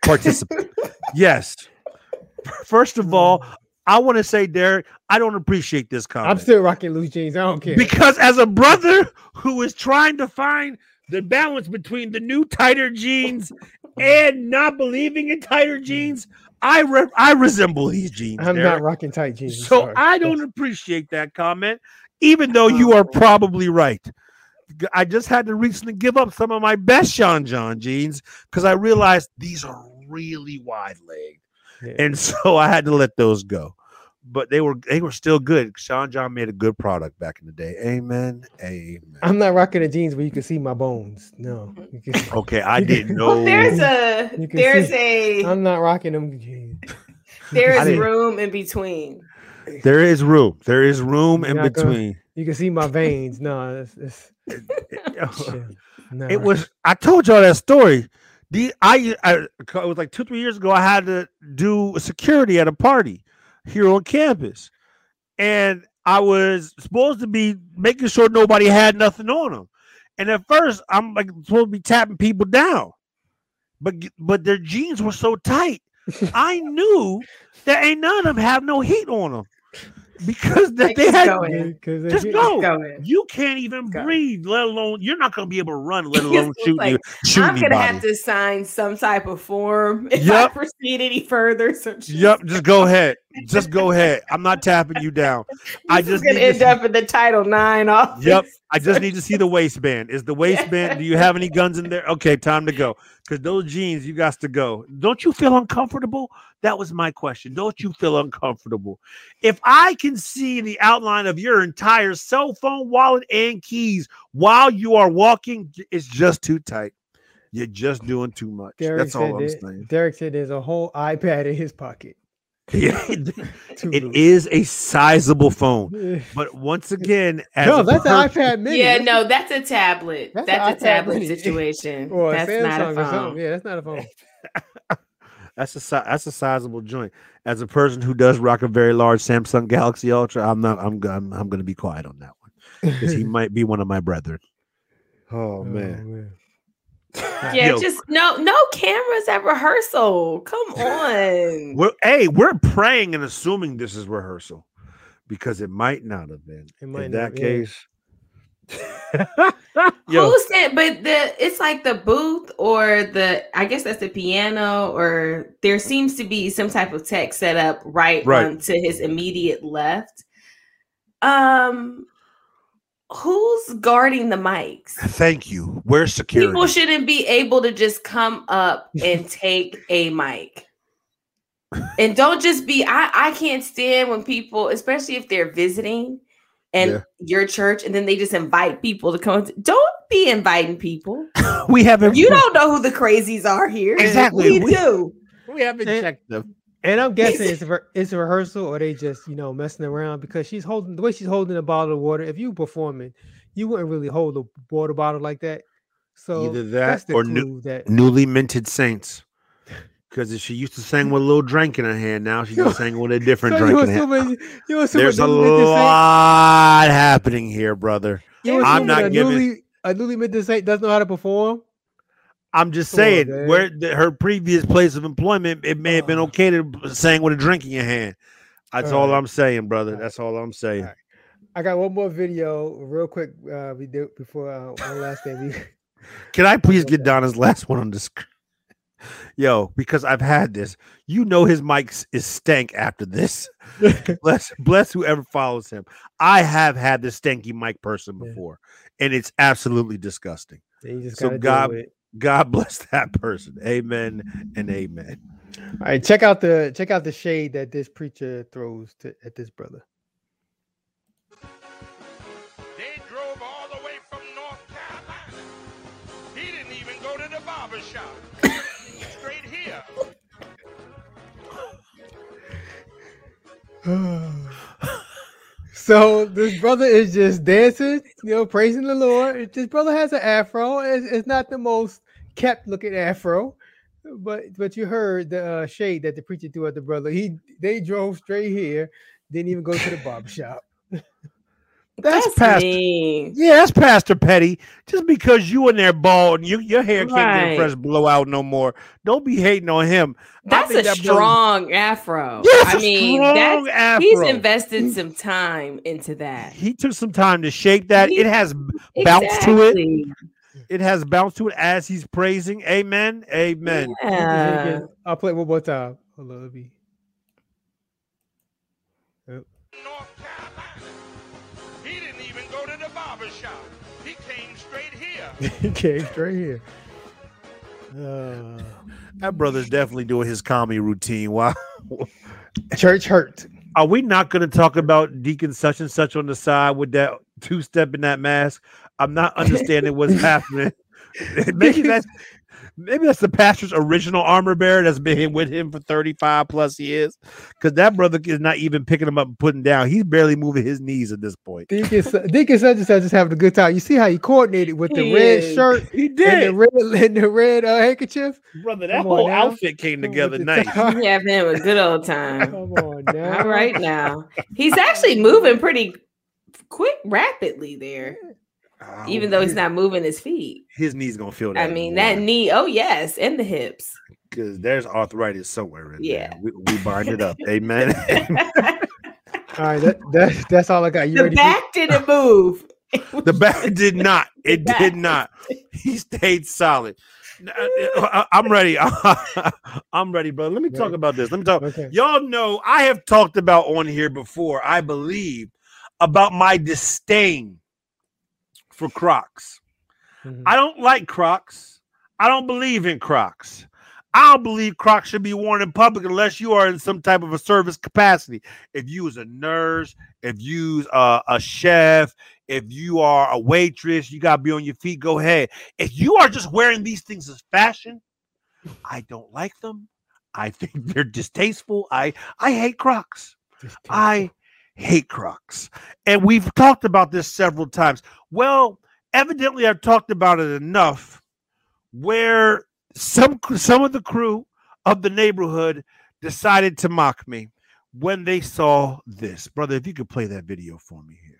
participant. yes. First of all, mm. I want to say, Derek, I don't appreciate this comment. I'm still rocking loose jeans. I don't care. Because as a brother who is trying to find the balance between the new tighter jeans and not believing in tighter jeans, I re- I resemble these jeans. I'm Derek. not rocking tight jeans. So I don't appreciate that comment, even though you are uh-huh. probably right. I just had to recently give up some of my best Sean John jeans because I realized these are really wide legged, yeah. and <laughs> so I had to let those go. But they were they were still good. Sean John made a good product back in the day. Amen. Amen. I'm not rocking the jeans where you can see my bones. No. <laughs> okay, I didn't know. Well, there's a <laughs> there's see, a. I'm not rocking them jeans. <laughs> There is room in between. There is room. There is room in between. Gonna, you can see my veins. No, it's, it's it was. I told y'all that story. The I, I it was like two three years ago. I had to do security at a party here on campus, and I was supposed to be making sure nobody had nothing on them. And at first, I'm like supposed to be tapping people down, but but their jeans were so tight. <laughs> I knew that ain't none of them have no heat on them because that they had just go. Going. You can't even go. breathe, let alone you're not going to be able to run, let <laughs> alone shoot like, you. Shoot I'm going to have to sign some type of form <laughs> if yep. I proceed any further. So just yep, just go ahead. Just go ahead. I'm not tapping you down. <laughs> I just going to end up in the Title Nine office. Yep. I just need to see the <laughs> waistband. Is the waistband? Yeah. Do you have any guns in there? Okay, time to go. Because those jeans, you got to go. Don't you feel uncomfortable? That was my question. Don't you feel uncomfortable? If I can see the outline of your entire cell phone, wallet, and keys while you are walking, it's just too tight. You're just doing too much. Derek That's all I'm saying. Derek said there's a whole iPad in his pocket. Yeah, <laughs> it is a sizable phone, but once again, no, that's person, an iPad Mini. Yeah, no, that's a tablet. That's, that's a tablet mini. situation. <laughs> or that's Samsung not a phone. Yeah, that's not a phone. <laughs> that's a that's a sizable joint. As a person who does rock a very large Samsung Galaxy Ultra, I'm not. I'm I'm, I'm going to be quiet on that one because he might be one of my brethren. Oh, oh man. man. <laughs> Yeah, Yo. just no, no cameras at rehearsal. Come on. We're, hey, we're praying and assuming this is rehearsal because it might not have been. It might In that case. <laughs> Who's that? But the it's like the booth or the I guess that's the piano or there seems to be some type of tech set up right, right. on to his immediate left. Um who's guarding the mics? <laughs> Thank you. Where's security? People shouldn't be able to just come up and <laughs> take a mic. And don't just be I I can't stand when people, especially if they're visiting and yeah. your church and then they just invite people to come. Don't be inviting people. <laughs> we haven't You don't know who the crazies are here. Exactly. We, we do. We haven't and, checked them. And I'm guessing it's a, it's a rehearsal or they just, you know, messing around because she's holding the way she's holding a bottle of water. If you were performing, you wouldn't really hold a water bottle like that. So either that or new, that newly minted saints. Because she used to sing with a little drink in her hand, now she's just singing with a <laughs> different so drink in her hand. There's a lot happening here, brother. I'm not giving. Newly, a newly minted saint doesn't know how to perform? I'm just Come saying, on, where the, her previous place of employment, it may have been okay to sing with a drink in your hand. That's all, all right. I'm saying, brother. That's all I'm saying. All right. I got one more video, real quick. Uh, we do before uh, one last. We... <laughs> Can I please get <laughs> Donna's last one on the screen? <laughs> Yo, because I've had this. You know his mic is stank after this. bless bless whoever follows him. I have had the stanky mic person before, yeah. and it's absolutely disgusting. so God God bless that person. Amen and amen. All right, check out the check out the shade that this preacher throws to, at this brother. They drove all the way from North Carolina. He didn't even go to the barber shop. Straight here. <sighs> so this brother is just dancing, you know, praising the Lord. This brother has an afro. It's, it's not the most kept looking afro, but but you heard the uh, shade that the preacher threw at the brother. He they drove straight here, didn't even go to the barber shop. <laughs> That's, that's Pastor. Me. Yeah, that's Pastor Petty. Just because you in there bald and you, your hair can't right. get fresh blowout no more, don't be hating on him. That's a that strong afro. Yeah, I mean, that's, afro. he's invested some time into that. He took some time to shape that. He, it has exactly. bounce to it. <laughs> It has bounce to it as he's praising. Amen. Amen. Yeah. I'll play one more time. Hello, let me. North Carolina. He didn't even go to the barber shop. He came straight here. <laughs> he came straight here. Uh, that brother's definitely doing his comedy routine. Wow. <laughs> Church hurt. Are we not going to talk about Deacon such and such on the side with that two step in that mask? I'm not <laughs> understanding what's happening. <laughs> <laughs> maybe that's maybe that's the pastor's original armor bearer that's been with him for 35 plus years. Because that brother is not even picking him up and putting down. He's barely moving his knees at this point. Deacon, Deacon such and such just having a good time. You see how he coordinated with the he red is. shirt, he did, and the red, and the red uh, handkerchief. Brother, that Come whole outfit came together nice. You having him a good old time. Come on now. All right now, he's actually moving pretty quick, rapidly there. Oh, Even though he's not moving his feet, his knee's gonna feel that. I mean, that knee. Oh yes, and the hips. Because there's arthritis somewhere in yeah. there. We, we bind it up. <laughs> Amen. <laughs> all right, that, that, that's all I got. You the back didn't move. the back did not. <laughs> It did not. He stayed solid. Uh, I'm ready. I'm ready, bro. Let me talk about this. Let me talk. Okay. Y'all know I have talked about on here before, I believe, about my disdain for Crocs. Mm-hmm. I don't like Crocs. I don't believe in Crocs. I don't believe Crocs should be worn in public unless you are in some type of a service capacity. If you is a nurse, if you a, a chef, if you are a waitress, you gotta be on your feet. Go ahead. If you are just wearing these things as fashion, I don't like them. I think <laughs> they're distasteful. I I hate Crocs. I hate Crocs. And we've talked about this several times. Well, evidently I've talked about it enough where some some of the crew of the neighborhood decided to mock me when they saw this. Brother, if you could play that video for me here.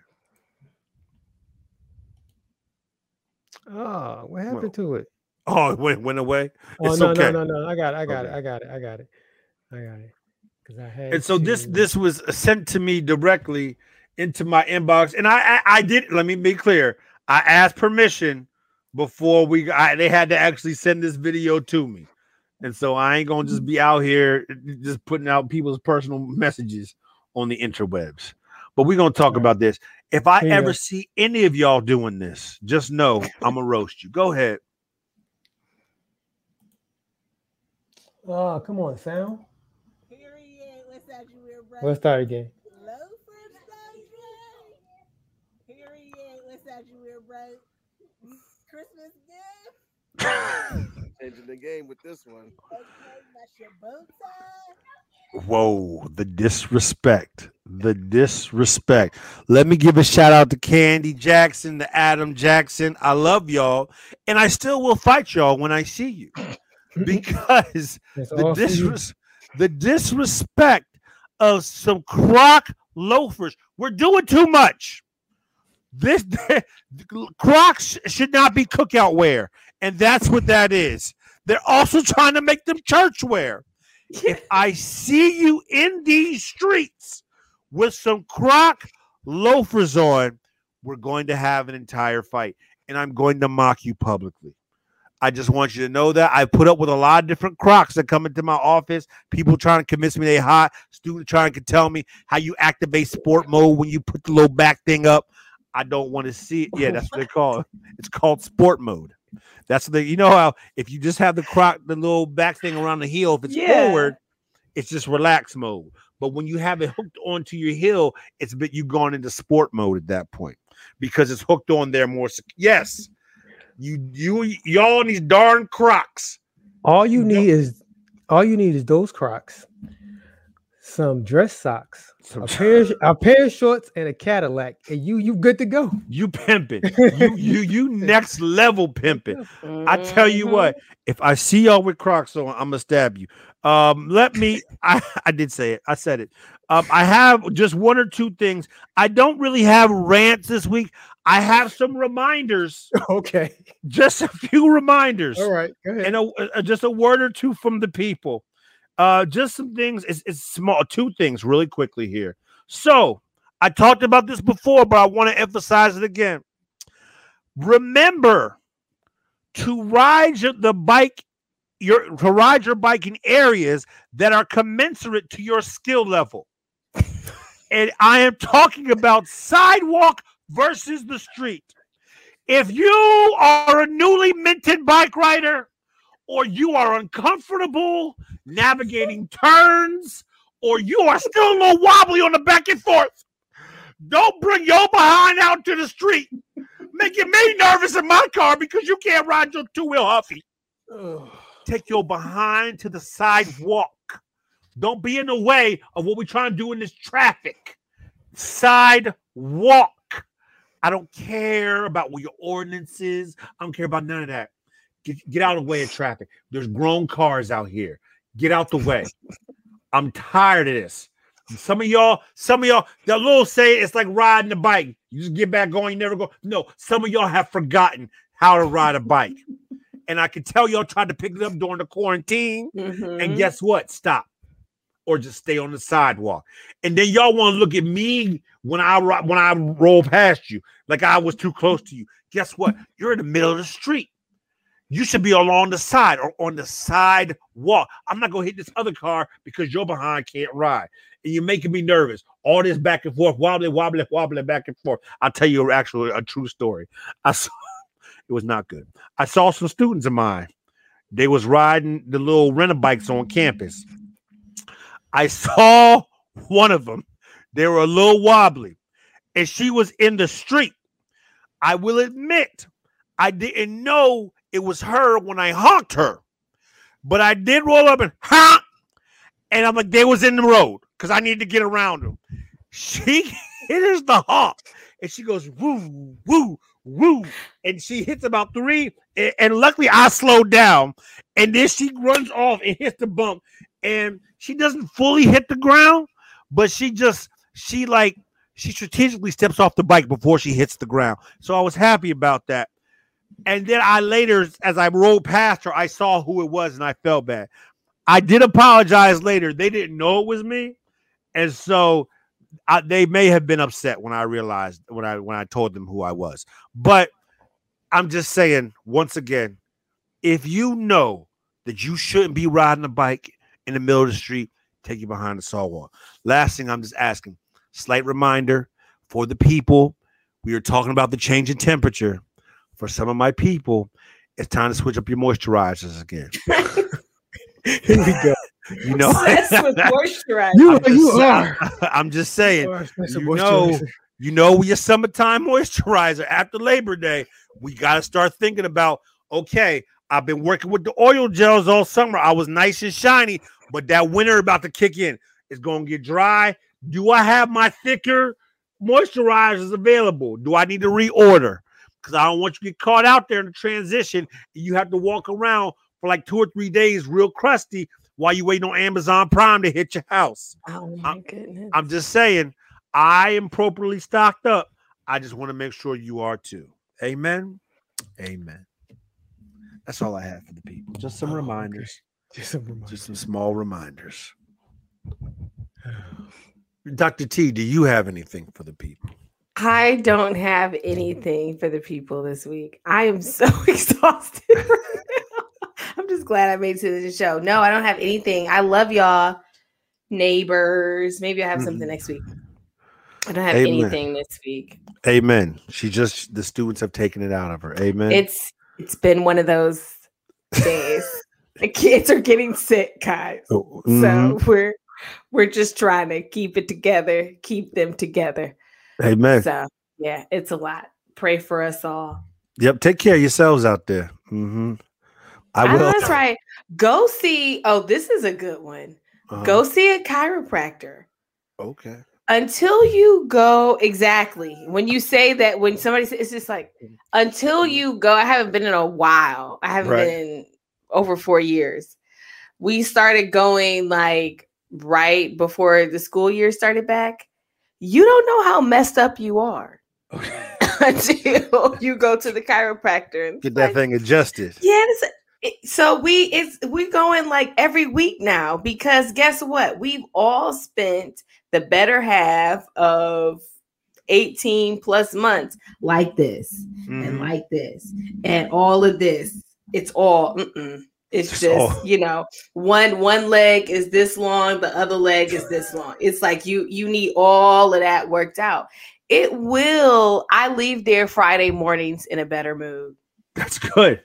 Oh, what happened well, to it? Oh, it went, went away. Oh, it's no, okay. no, no, no. I got it. I got okay. it. I got it. I got it. I got it. And so to... this this was sent to me directly into my inbox, and I I, I did. Let me be clear. I asked permission before we. I, they had to actually send this video to me, and so I ain't gonna just be out here just putting out people's personal messages on the interwebs. But we're gonna talk about this. If I ever uh, see any of y'all doing this, just know <laughs> I'm gonna roast you. Go ahead. Oh, come on, sound. Let's start again. Christmas gift. <laughs> Changing the game with this one. Whoa, the disrespect. The disrespect. Let me give a shout out to Candy Jackson, to Adam Jackson. I love y'all, and I still will fight y'all when I see you <laughs> because the, disres- the disrespect of some croc loafers. We're doing too much. This <laughs> Crocs should not be cookout wear, and that's what that is. They're also trying to make them church wear. <laughs> If I see you in these streets with some Croc loafers on, we're going to have an entire fight, and I'm going to mock you publicly. I just want you to know that I put up with a lot of different crocs that come into my office. People trying to convince me they hot. Students trying to tell me how you activate sport mode when you put the little back thing up. I don't want to see it. Yeah, that's what they call it. It's called sport mode. That's the you know how if you just have the croc, the little back thing around the heel, if it's yeah. forward, it's just relax mode. But when you have it hooked onto your heel, it's bit you've gone into sport mode at that point because it's hooked on there more. Yes, you you y'all these darn Crocs. All you need is all you need is those Crocs, some dress socks, a pair, of, a pair of shorts, and a Cadillac, and you you good to go. You pimping. <laughs> you you you next level pimping. I tell you what, mm-hmm. if I see y'all with Crocs on, I'm gonna stab you. Um, let me. I I did say it. I said it. Um, I have just one or two things. I don't really have rants this week. I have some reminders. <laughs> Okay. Just a few reminders. All right. And a, a, just a word or two from the people. Uh, just some things. It's, it's small. Two things really quickly here. So I talked about this before, but I want to emphasize it again. Remember to ride the bike your to ride your bike in areas that are commensurate to your skill level. <laughs> and I am talking about sidewalk versus the street. If you are a newly minted bike rider, or you are uncomfortable navigating turns, or you are still a little wobbly on the back and forth, don't bring your behind out to the street, making me nervous in my car because you can't ride your two wheel huffy. Take your behind to the sidewalk. Don't be in the way of what we're trying to do in this traffic. Sidewalk. I don't care about what your ordinance is. I don't care about none of that. Get, get out of the way of traffic. There's grown cars out here. Get out the way. I'm tired of this. Some of y'all, some of y'all, the little say it's like riding a bike. You just get back going, you never go. No, some of y'all have forgotten how to ride a bike. And I can tell y'all tried to pick it up during the quarantine. Mm-hmm. And guess what? Stop or just stay on the sidewalk. And then y'all want to look at me when I when I roll past you like I was too close to you. Guess what? You're in the middle of the street. You should be along the side or on the sidewalk. I'm not gonna hit this other car because you're behind can't ride. And you're making me nervous. All this back and forth, wobbly, wobbly, wobbly, back and forth. I'll tell you actually a true story. I saw it was not good. I saw some students of mine. They was riding the little rental bikes on campus I saw one of them. They were a little wobbly, and she was in the street. I will admit, I didn't know it was her when I honked her, but I did roll up and honk, and I'm like, they was in the road because I need to get around them. She <laughs> hits the honk, and she goes woo woo woo, and she hits about three, and luckily I slowed down, and then she runs off and hits the bump, and she doesn't fully hit the ground, but she just she like she strategically steps off the bike before she hits the ground. So I was happy about that. And then I later, as I rolled past her, I saw who it was and I felt bad. I did apologize later. They didn't know it was me, and so I, they may have been upset when I realized when I when I told them who I was. But I'm just saying once again, if you know that you shouldn't be riding a bike in the middle of the street, take you behind the saw wall. Last thing I'm just asking, slight reminder for the people. We are talking about the change in temperature. For some of my people, it's time to switch up your moisturizers again. <laughs> Here we go. You know, <laughs> with <laughs> moisturizer. You, I'm you are. I'm just saying. You know, you know, your summertime moisturizer after Labor Day. We got to start thinking about. Okay, I've been working with the oil gels all summer. I was nice and shiny, but that winter about to kick in. It's going to get dry. Do I have my thicker moisturizers available? Do I need to reorder? Because I don't want you to get caught out there in the transition. you have to walk around for like two or three days real crusty while you waiting on Amazon Prime to hit your house. Oh my I'm, goodness. I'm just saying, I am properly stocked up. I just want to make sure you are too. Amen. Amen. That's all I have for the people. Just some Oh, okay. Reminders. Just some reminders. Just some small reminders. <sighs> Dr. T, do you have anything for the people? I don't have anything for the people this week. I am so <laughs> exhausted. right now. I'm just glad I made it to the show. No, I don't have anything. I love y'all, neighbors. Maybe I have something Mhm. next week. I don't have Amen. anything this week. Amen. She just the students have taken it out of her. Amen. It's it's been one of those days. <laughs> the kids are getting sick, guys. Oh, mhm. So we're we're just trying to keep it together, keep them together. Amen. So yeah, it's a lot. Pray for us all. Yep. Take care of yourselves out there. Mm-hmm. I will. that's right. Go see. Oh, this is a good one. Uh-huh. Go see a chiropractor. Okay. Until you go exactly when you say that when somebody says it's just like until you go. I haven't been in a while. I haven't Right. been over four years. We started going like right before the school year started back. You don't know how messed up you are <laughs> until you go to the chiropractor and Get that like, thing adjusted. it, so we it's we going like every week now because guess what? We've all spent the better half of 18 plus months like this and Mhm. like this and all of this. It's all mm-mm. it's It's just all- you know one one leg is this long, the other leg is this long. It's like you you need all of that worked out. It will. I leave there Friday mornings in a better mood. That's good.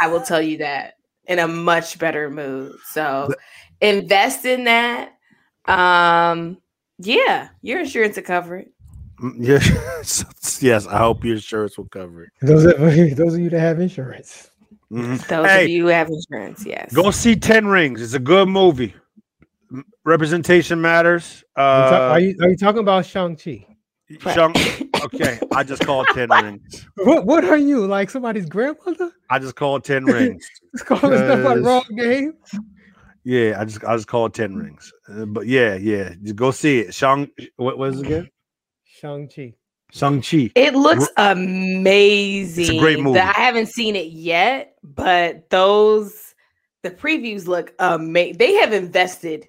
I will tell you that in a much better mood. So invest in that. Um, yeah, your insurance will cover it. Mm, Yes. <laughs> yes. I hope your insurance will cover it. Those of, <laughs> those of you that have insurance. Mhm. Those Hey. of you who have insurance, yes. Go see Ten Rings. It's a good movie. Representation matters. You ta- Uh, are you are you talking about Shang Chi? Shang- okay, I just called Ten <laughs> Rings. What what are you like somebody's grandmother? I just called Ten <laughs> Rings. It's calling stuff like Because- wrong game. Yeah, I just I just called Ten Rings. Uh, but yeah, yeah, just go see it. Shang, what was it again? Shang Chi. Shang Chi. It looks amazing. It's a great movie. I haven't seen it yet, but those the previews look amazing. They have invested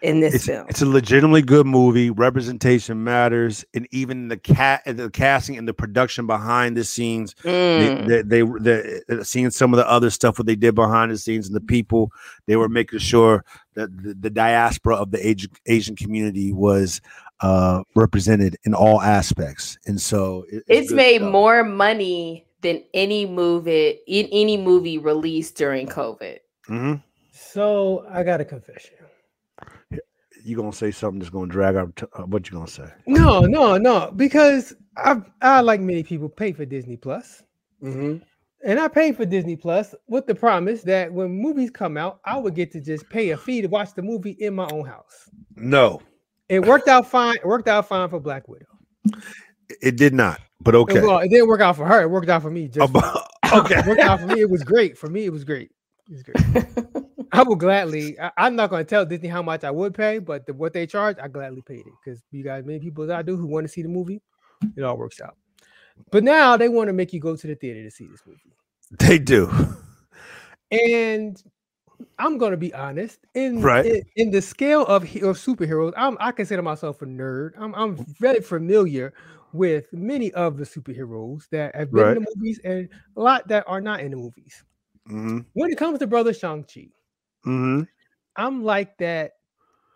in this It's, film. it's a legitimately good movie. Representation matters, and even the cat, the casting, and the production behind the scenes. Mm. They, they, they, they seeing some of the other stuff what they did behind the scenes, and the people they were making sure that the, the diaspora of the Asian Asian community was uh represented in all aspects. And so it- it's good made stuff. more money than any movie in any movie released during COVID. Mhm. So I got a confession. You gonna say something that's gonna drag out? T- uh, what you gonna say? No, no, no, because I I like many people pay for Disney Plus. Mm-hmm. And I pay for Disney Plus with the promise that when movies come out, I would get to just pay a fee to watch the movie in my own house. No, It worked out fine. It worked out fine for Black Widow. it did not. But It- okay. Well, it didn't work out for her. It worked out for me. Just Abo- <laughs> okay. it worked out for me. It was great. For me, it was great. It was great. <laughs> I will gladly. I, am not going to tell Disney how much I would pay, but the, what they charge, I gladly paid it because you guys, many people that I do who want to see the movie, it all works out. But now they want to make you go to the theater to see this movie. They do. And I'm gonna be honest. In Right. in, in the scale of, of superheroes, I'm I consider myself a nerd. I'm I'm very familiar with many of the superheroes that have been in the movies and a lot that are not in the movies. hmm When it comes to Brother Shang-Chi, hmm I'm like that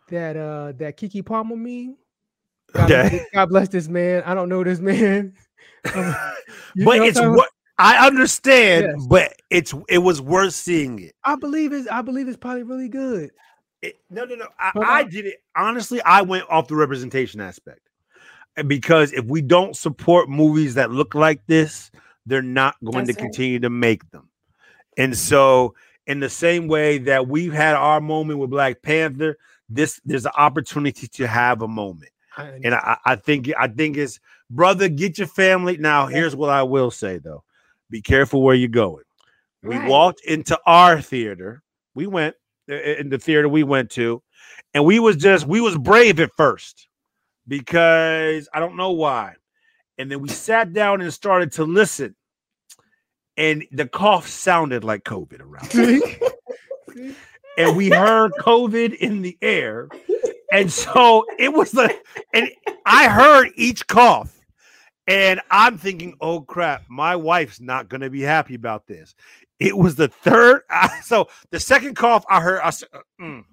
that uh that Keke Palmer meme. <laughs> God, bless, Okay. God bless this man. I don't know this man. <laughs> Um, <laughs> but it's what I understand, Yes. but it's it was worth seeing it. I believe it's I believe it's probably really good. It- no, no, no. I, I I- did it honestly. I went off the representation aspect, because if we don't support movies that look like this, they're not going That's to right. continue to make them. And so, in the same way that we've had our moment with Black Panther, this there's an opportunity to have a moment. I, And I, I think I think it's brother, get your family. Now, here's what I will say though: be careful where you're going. We Right. walked into our theater. We went in the theater we went to, and we was just we was brave at first because I don't know why. and then we sat down and started to listen. And the cough sounded like COVID around. <laughs> and we heard COVID in the air. And so it was like, and I heard each cough. And I'm thinking, oh crap, my wife's not going to be happy about this. It was the third. <laughs> So the second cough I heard, I said, uh, mm.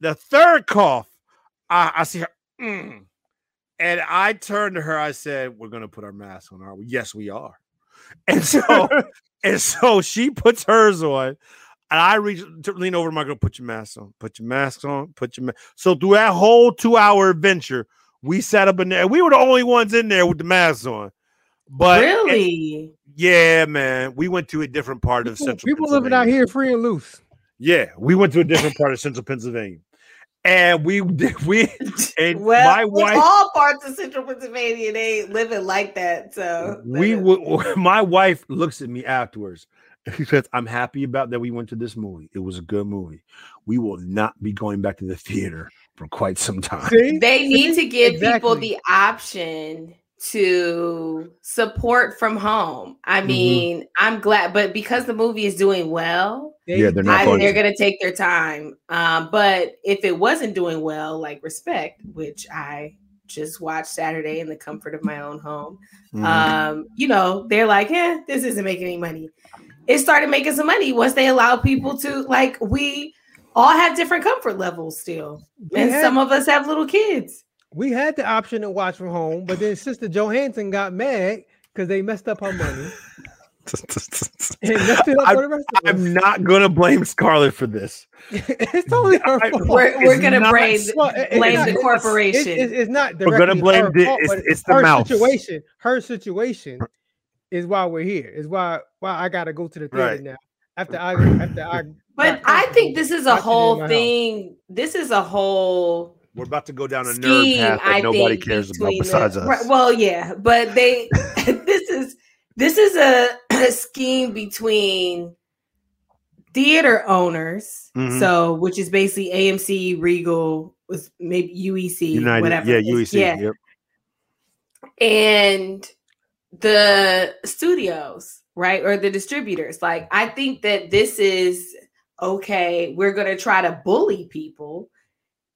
the third cough, I, I see her, mm. and I turned to her. I said, "We're going to put our mask on, are we?" Yes, we are. And so, <laughs> and so she puts hers on, and I reach to lean over to my girl, put your mask on, put your mask on, put your mask. So through that whole two hour adventure, we sat up in there. We were the only ones in there with the masks on. But really, yeah, man, we went to a different part people, of central. People living out here free and loose. Yeah, we went to a different part of central Pennsylvania, and we <laughs> we <laughs> and well, my wife. All parts of central Pennsylvania, they ain't living like that. So we w- <laughs> my wife looks at me afterwards. She says, "I'm happy about that. We went to this movie. It was a good movie. We will not be going back to the theater for quite some time." See? They need to give Exactly. people the option to support from home. I Mhm. mean, I'm glad, but because the movie is doing well, They- Yeah, they're not I, going they're to. going to take their time. Um, but if it wasn't doing well, like Respect, which I just watched Saturday in the comfort of my own home, Mhm. um, you know, they're like, eh, this isn't making any money. It started making some money once they allow people to like we all have different comfort levels still. we And had- some of us have little kids. we had the option to watch from home, but then Sister Johansson got mad because they messed up her money <laughs> and messed it up I'm- for the rest of us. I'm not going to blame Scarlett for this. <laughs> it's totally her I- fault. We're, we're gonna not- blame Well, it- it's blame not- the corporation. It's, it's, it's not We're gonna blame her the- fault, it's- it's the her mouse. situation. Her situation is why we're here. Is why why I got to go to the theater Right. now after I after I. but got I think this is a watching it in whole my house. thing. This is a whole We're about to go down a nerd scheme. path that I nobody cares about between the- besides us. Right, well, yeah, but they <laughs> <laughs> this is this is a, a <clears throat> scheme between theater owners, Mhm. so which is basically AMC, Regal, was maybe UEC, United, whatever. yeah. UEC, yeah, yep. and the studios, right, or the distributors. Like, I think that this is okay. We're gonna try to bully people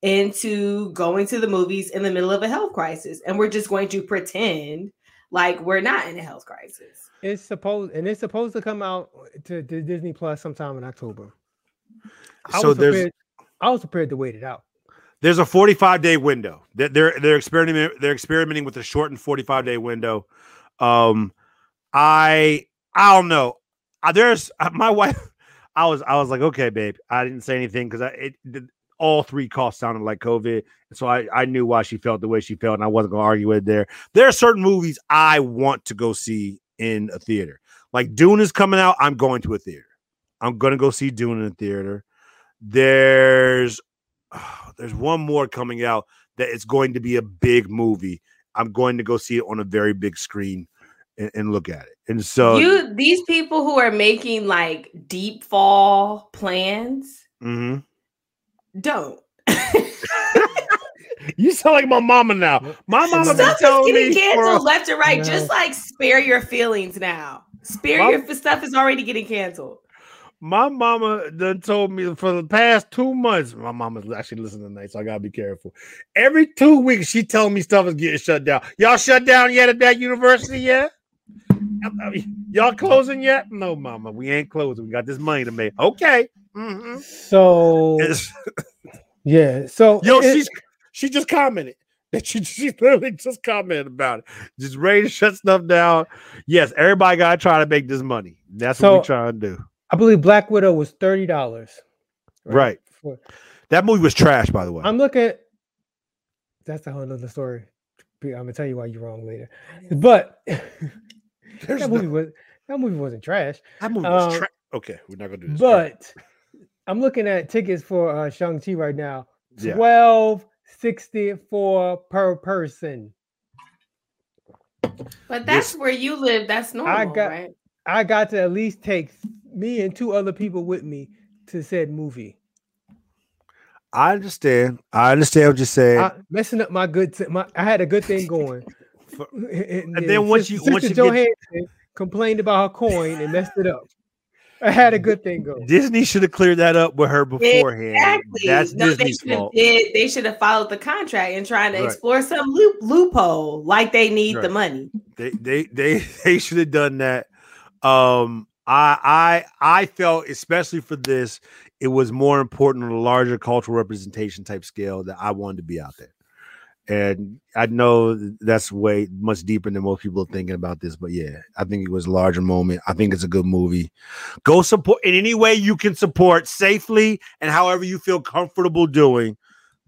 into going to the movies in the middle of a health crisis, and we're just going to pretend like we're not in a health crisis. It's supposed and it's supposed to come out to, to Disney Plus sometime in October. I So was there's prepared, I was prepared to wait it out. there's a 45 day window. They're they're, they're experimenting they're experimenting with a shortened 45 day window. Um, I I don't know. There's uh, my wife. <laughs> I was I was like, okay, babe. I didn't say anything because I it did, all three coughs sounded like COVID, so I I knew why she felt the way she felt, and I wasn't gonna argue with it there. There are certain movies I want to go see in a theater. Like Dune is coming out. I'm going to a theater. I'm gonna go see Dune in a theater. There's <sighs> there's one more coming out that it's going to be a big movie. I'm going to go see it on a very big screen and, and look at it. And so you these people who are making like deep fall plans mm-hmm. don't. <laughs> you sound like my mama now. My mama been Stuff is telling getting me for canceled left and right. No. Just like spare your feelings now. Spare Mom- your stuff is already getting canceled. my mama done told me for the past two months. My mama's actually listening tonight, so I gotta be careful. Every two weeks, she telling me stuff is getting shut down. Y'all shut down yet at that university yet? Y'all closing yet? No, mama, we ain't closing. We got this money to make. Okay. Mhm. So yeah, so Yo, it- she's she just commented that <laughs> she she literally just commented about it. Just ready to shut stuff down. Yes, everybody gotta try to make this money. That's what So- we trying to do. I believe Black Widow was thirty dollars. Right. That movie was trash, by the way. I'm looking. That's a whole other story. I'm gonna tell you why you're wrong later. But <laughs> There's that no- movie was that movie wasn't trash. that movie was um, trash. Okay, we're not gonna do this. But I'm looking at tickets for uh Shang Chi right now. Twelve sixty four per person. But that's where you live. That's normal, got- right? I got to at least take me and two other people with me to said movie. I understand. I understand what you're saying. I, messing up my good. thi- My I had a good thing going, For, and, <laughs> and, then once you once you Johansson get... complained about her coin and messed it up. I had a good thing going. Disney should have cleared that up with her beforehand. Exactly. That's no, Disney's they fault. Did, they should have followed the contract and trying to right. explore some loop, loophole like they need right. the money. They they they <laughs> they should have done that. Um, I I I felt especially for this, it was more important on a larger cultural representation type scale that I wanted to be out there. And I know that's way much deeper than most people are thinking about this, but yeah, I think it was a larger moment. I think it's a good movie. Go support in any way you can support safely and however you feel comfortable doing.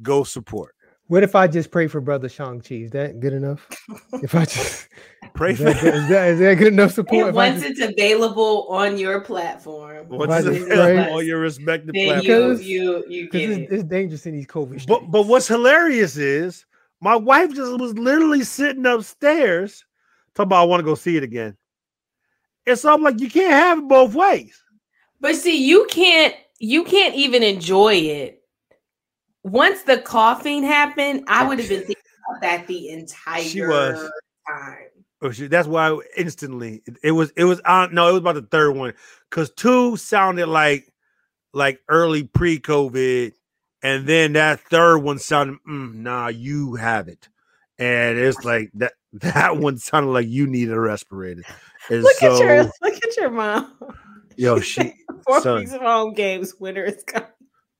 Go support. What if I just pray for Brother Shang Chi? Is that good enough? <laughs> if I just <laughs> pray is for that, is, that, is that good enough support? once just, it's available on your platform, once it's available on your respective platforms, you you, you get it's, it. it's dangerous in these COVID. But but what's hilarious is my wife just was literally sitting upstairs talking about I want to go see it again. And so I'm like you can't have it both ways. But see, you can't you can't even enjoy it once the coughing happened, I would have been thinking about that the entire she was. time. Oh, she, that's why instantly it, it, was it was on no it was about the third one because two sounded like like early pre-COVID, and then that third one sounded mm, nah you have it, and it's like that <laughs> that one sounded like you need a respirator. And look so, at your look at your mom. <laughs> Yo, she four son, weeks of home games. Winter is coming.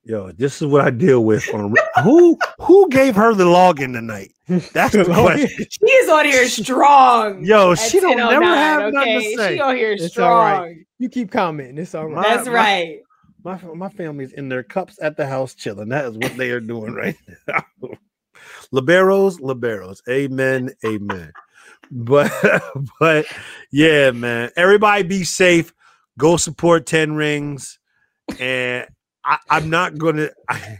Yo, this is what I deal with on who who gave her the login tonight? That's the <laughs> question. She is on here strong. Yo, she don't never have okay? nothing to say. She on here it's strong. You keep commenting. It's all right. That's my, right. My, my family's in their cups at the house chilling. That is what they are doing right <laughs> now. liberos, liberos. Amen. Amen. But <laughs> but yeah, man. Everybody be safe. Go support 10 rings. And I, am not gonna. I,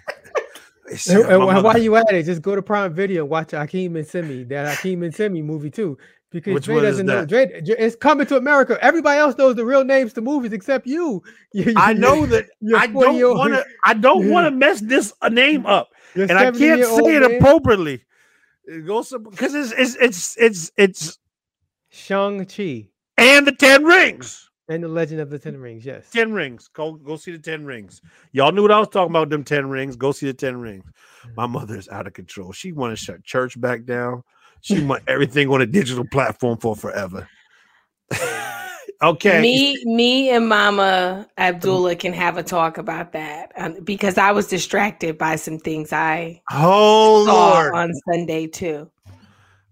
<laughs> and why you at it? Just go to Prime Video watch Hakeem and Simi, that Hakeem and Simi movie too. Because Which Dre doesn't know. Dre, it's coming to America. Everybody else knows the real names to movies except you. <laughs> I know that. I don't want to. <laughs> I don't want to mess this a name up, and I can't say it man. appropriately. It goes because it's it's it's it's it's Shang Chi and the Ten Rings. And the Legend of the Ten Rings, yes. Ten Rings. Go go see the Ten Rings. Y'all knew what I was talking about. Them Ten Rings. Go see the Ten Rings. Mm. My mother is out of control. She want to shut church back down. She want everything on a digital platform for forever. <laughs> okay. Me, me, and Mama Abdullah can have a talk about that um, because I was distracted by some things I oh saw Lord. on Sunday too.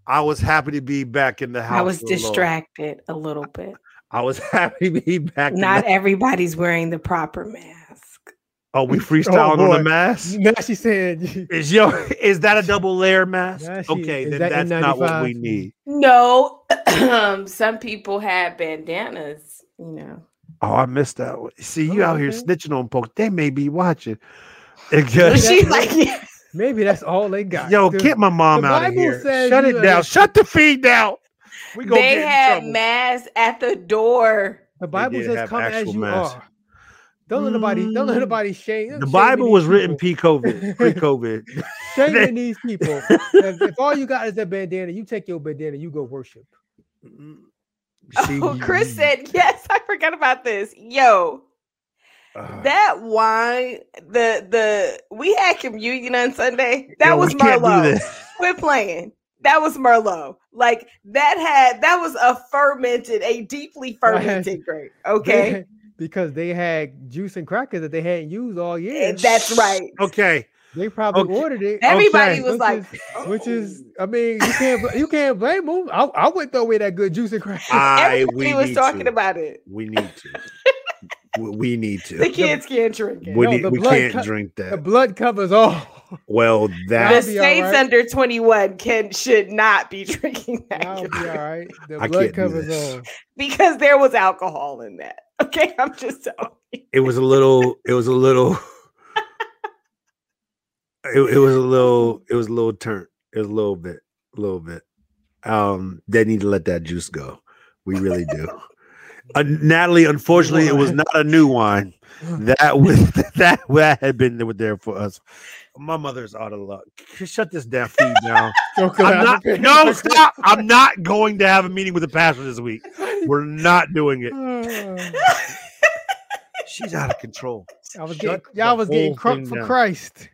I was happy to be back in the house. I was distracted a little bit. I was <laughs> happy to be back. Not everybody's wearing the proper mask. Oh, we <laughs> oh, freestyled oh, on the mask. Now she said, <laughs> "Is yo is that a double layer mask?" She, okay, then that that's N95? not what we need. No, <clears throat> some people have bandanas. You know. Oh, I missed that. One. See, you oh, out here snitching on folks. They may be watching. She's like, yeah. <laughs> maybe that's all they got. Yo, get my mom out of here. Shut it down. Shut the feed down. We go they had masks at the door. The Bible says, "Come as you masks. are." Don't let nobody. Don't let mm. nobody shame. The Bible was written pre-COVID. <laughs> Pre-COVID. Shaming <laughs> these people. if, if, all you got is that bandana, you take your bandana, you go worship. See, oh, Chris said yes. I forgot about this. Yo, uh, that wine, the the we had communion on Sunday. That was Merlot. Quit playing that was Merlot. Like that had that was a fermented, a deeply fermented grape. Okay. Because they had juice and crackers that they hadn't used all year. Eh, that's right. Okay. They probably okay. ordered it. Everybody okay. was which like, is, oh. which is, oh. I mean, you can't you can't blame them. I, I would throw away that good juice and crackers. I, <laughs> Everybody was talking to. about it. We need to. <laughs> we need to. The kids can't drink it. We, no, we can't co- drink that. The blood covers all. Well, <laughs> that the states right. under twenty one can should not be drinking that. That'll be all right. The I blood covers all because there was alcohol in that. <laughs> Okay, I'm just telling you. It was a little. It was a little. <laughs> it, it was a little. It was a little turn. It was a little bit. A little bit. Um, they need to let that juice go. We really do. Uh, Natalie, unfortunately, it was not a new wine. That <laughs> was that that had been there for us. My mother's out of luck. Shut this damn feed down. I'm not, no, stop. I'm not going to have a meeting with the pastor this week. We're not doing it. <sighs> She's out of control. I was Shut getting, y'all was getting crunk for down. Christ.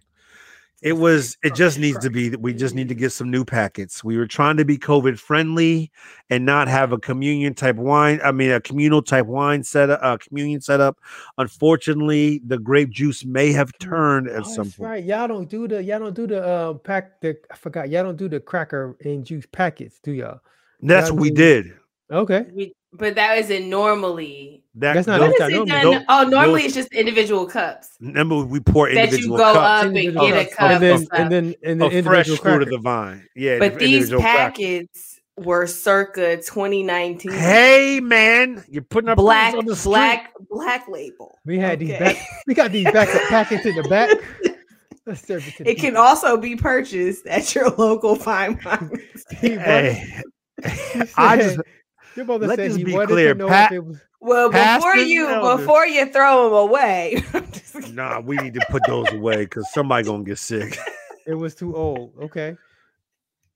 It was. It just needs to be. We just need to get some new packets. We were trying to be COVID friendly and not have a communion type wine. I mean, a communal type wine setup, a communion setup. Unfortunately, the grape juice may have turned at Oh, some that's point. right. Y'all don't do the y'all don't do the uh pack the I forgot y'all don't do the cracker and juice packets, do y'all? That's y'all what we did. Okay. We, but that isn't normally. That That's not those- What That's not it oh, normally- done? Oh, normally those- it's just individual cups Remember, we pour individual that you go cups up and Individual get a cups. cup and then uh, and then and then of fresh individual fruit of the vine. Yeah, but these individual crackers. packets were circa 2019. Hey man, you're putting up black, on the street. black, black label. We had these back we got these back packets in the back. <laughs> It It can also be purchased at your local fine wine. <laughs> Hey, <laughs> I just your mother let said this he be wanted clear, to know Pat- if it was Well, before you elders. before you throw them away, <laughs> I'm just kidding. nah. We need to put those away because somebody gonna get sick. <laughs> it was too old. Okay.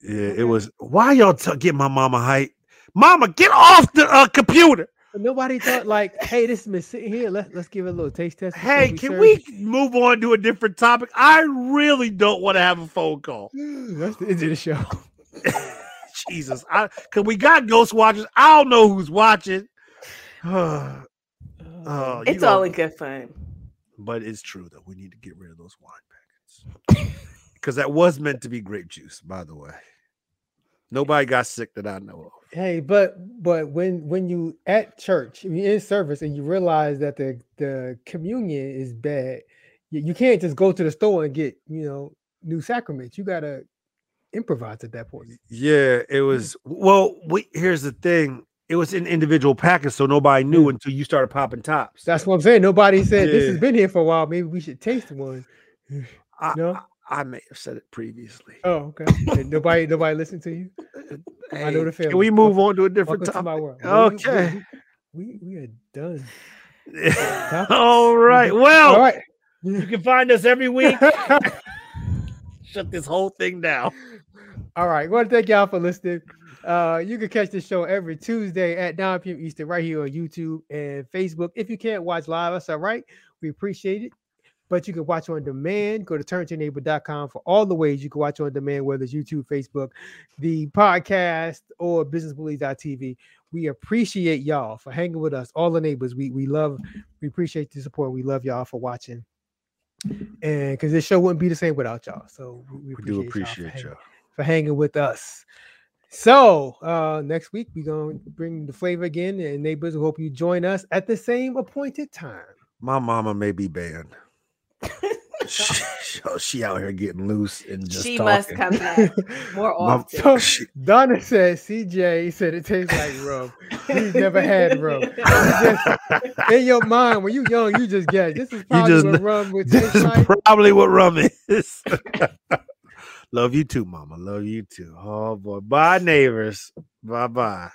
Yeah, it was. Why y'all t- get my mama height? Mama, get off the uh, computer. But nobody thought like, hey, this has been sitting here. Let's let's give it a little taste test. before Hey, can serve we move on to a different topic? I really don't want to have a phone call. <gasps> That's the end of the show. <laughs> Jesus, I cause we got ghost watchers. I don't know who's watching. <sighs> Uh, oh, it's all in good fun. but it's true though. We need to get rid of those wine packets <laughs> because that was meant to be grape juice. By the way, nobody got sick that I know of. Hey, but but when when you at church, when you're in service, and you realize that the the communion is bad, you, you can't just go to the store and get you know new sacraments. You gotta improvise at that point. Yeah, it was. Well, we, here's the thing. It was in individual packets, so nobody knew Yeah. until you started popping tops. That's what I'm saying. Nobody said this has been here for a while. Maybe we should taste one. I, No? I, I may have said it previously. Oh, okay. Nobody nobody listened to you. <laughs> I know the Hey, Can we move Welcome- on to a different Welcome to my topic? world. Well, we- Okay. We, we, we are done. <laughs> All right. Well, All right. you can find us every week. <laughs> Shut this whole thing down. All right. want to thank y'all for listening. Uh, you can catch the show every Tuesday at 9 p.m. Eastern right here on YouTube and Facebook. If you can't watch live, that's all right. We appreciate it. But you can watch on demand. Go to turntoyourneighbor.com for all the ways you can watch on demand, whether it's YouTube, Facebook, the podcast, or businessbullies.tv. We appreciate y'all for hanging with us, all the neighbors. We we love, we appreciate the support. We love y'all for watching. And because this show wouldn't be the same without y'all. So we, We do appreciate y'all for appreciate hanging- for hanging with us. So uh next week we're gonna bring the flavor again, and neighbors we hope you join us at the same appointed time. My mama may be banned. <laughs> she, she- she out here getting loose and just She talking. must come back more <laughs> My- often. So <laughs> she- Donna said CJ said it tastes like rum. He's never had rum. Just- <laughs> in your mind, when you young, you just guess this is probably just what rum would this taste is like. probably what rum is. Love you too, mama. Love you too. Oh boy. Bye, neighbors. Bye bye.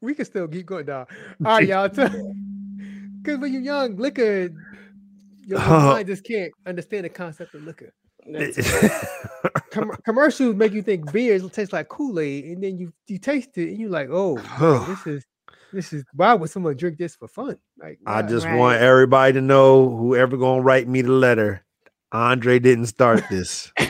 we can still keep going down. All right, y'all. Because when you're young, liquor, your, <laughs> your mind just can't understand the concept of liquor. <laughs> Com- commercials make you think beers taste like Kool Aid, and then you you taste it and you're like, oh, <sighs> wow, this is this is why would someone drink this for fun? Like, I just Right. want everybody to know whoever gonna write me the letter. Andre didn't start this. <laughs>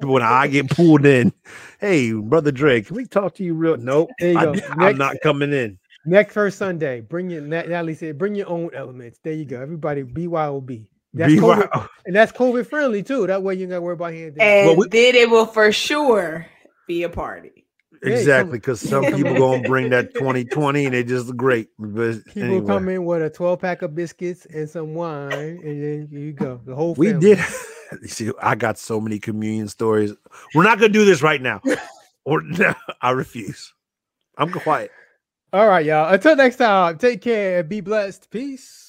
When I get pulled in, hey brother Dre, can we talk to you real? Nope, you I, go. am not coming in. Next first Sunday, bring your Natalie said, bring your own elements. There you go. Everybody, BYOB. That's Be COVID, and that's COVID friendly too. That way you ain't got to worry about hand. and Well, we- then it will for sure be a party. Exactly, come- because some people <laughs> gonna bring that 2020 and they just great. But People anyway, come in with a 12 pack of biscuits and some wine, and then here you go. The whole we did. You <laughs> see, I got so many communion stories. We're not gonna do this right now, or <laughs> I refuse. I'm quiet. All right, y'all. Until next time, take care and be blessed. Peace.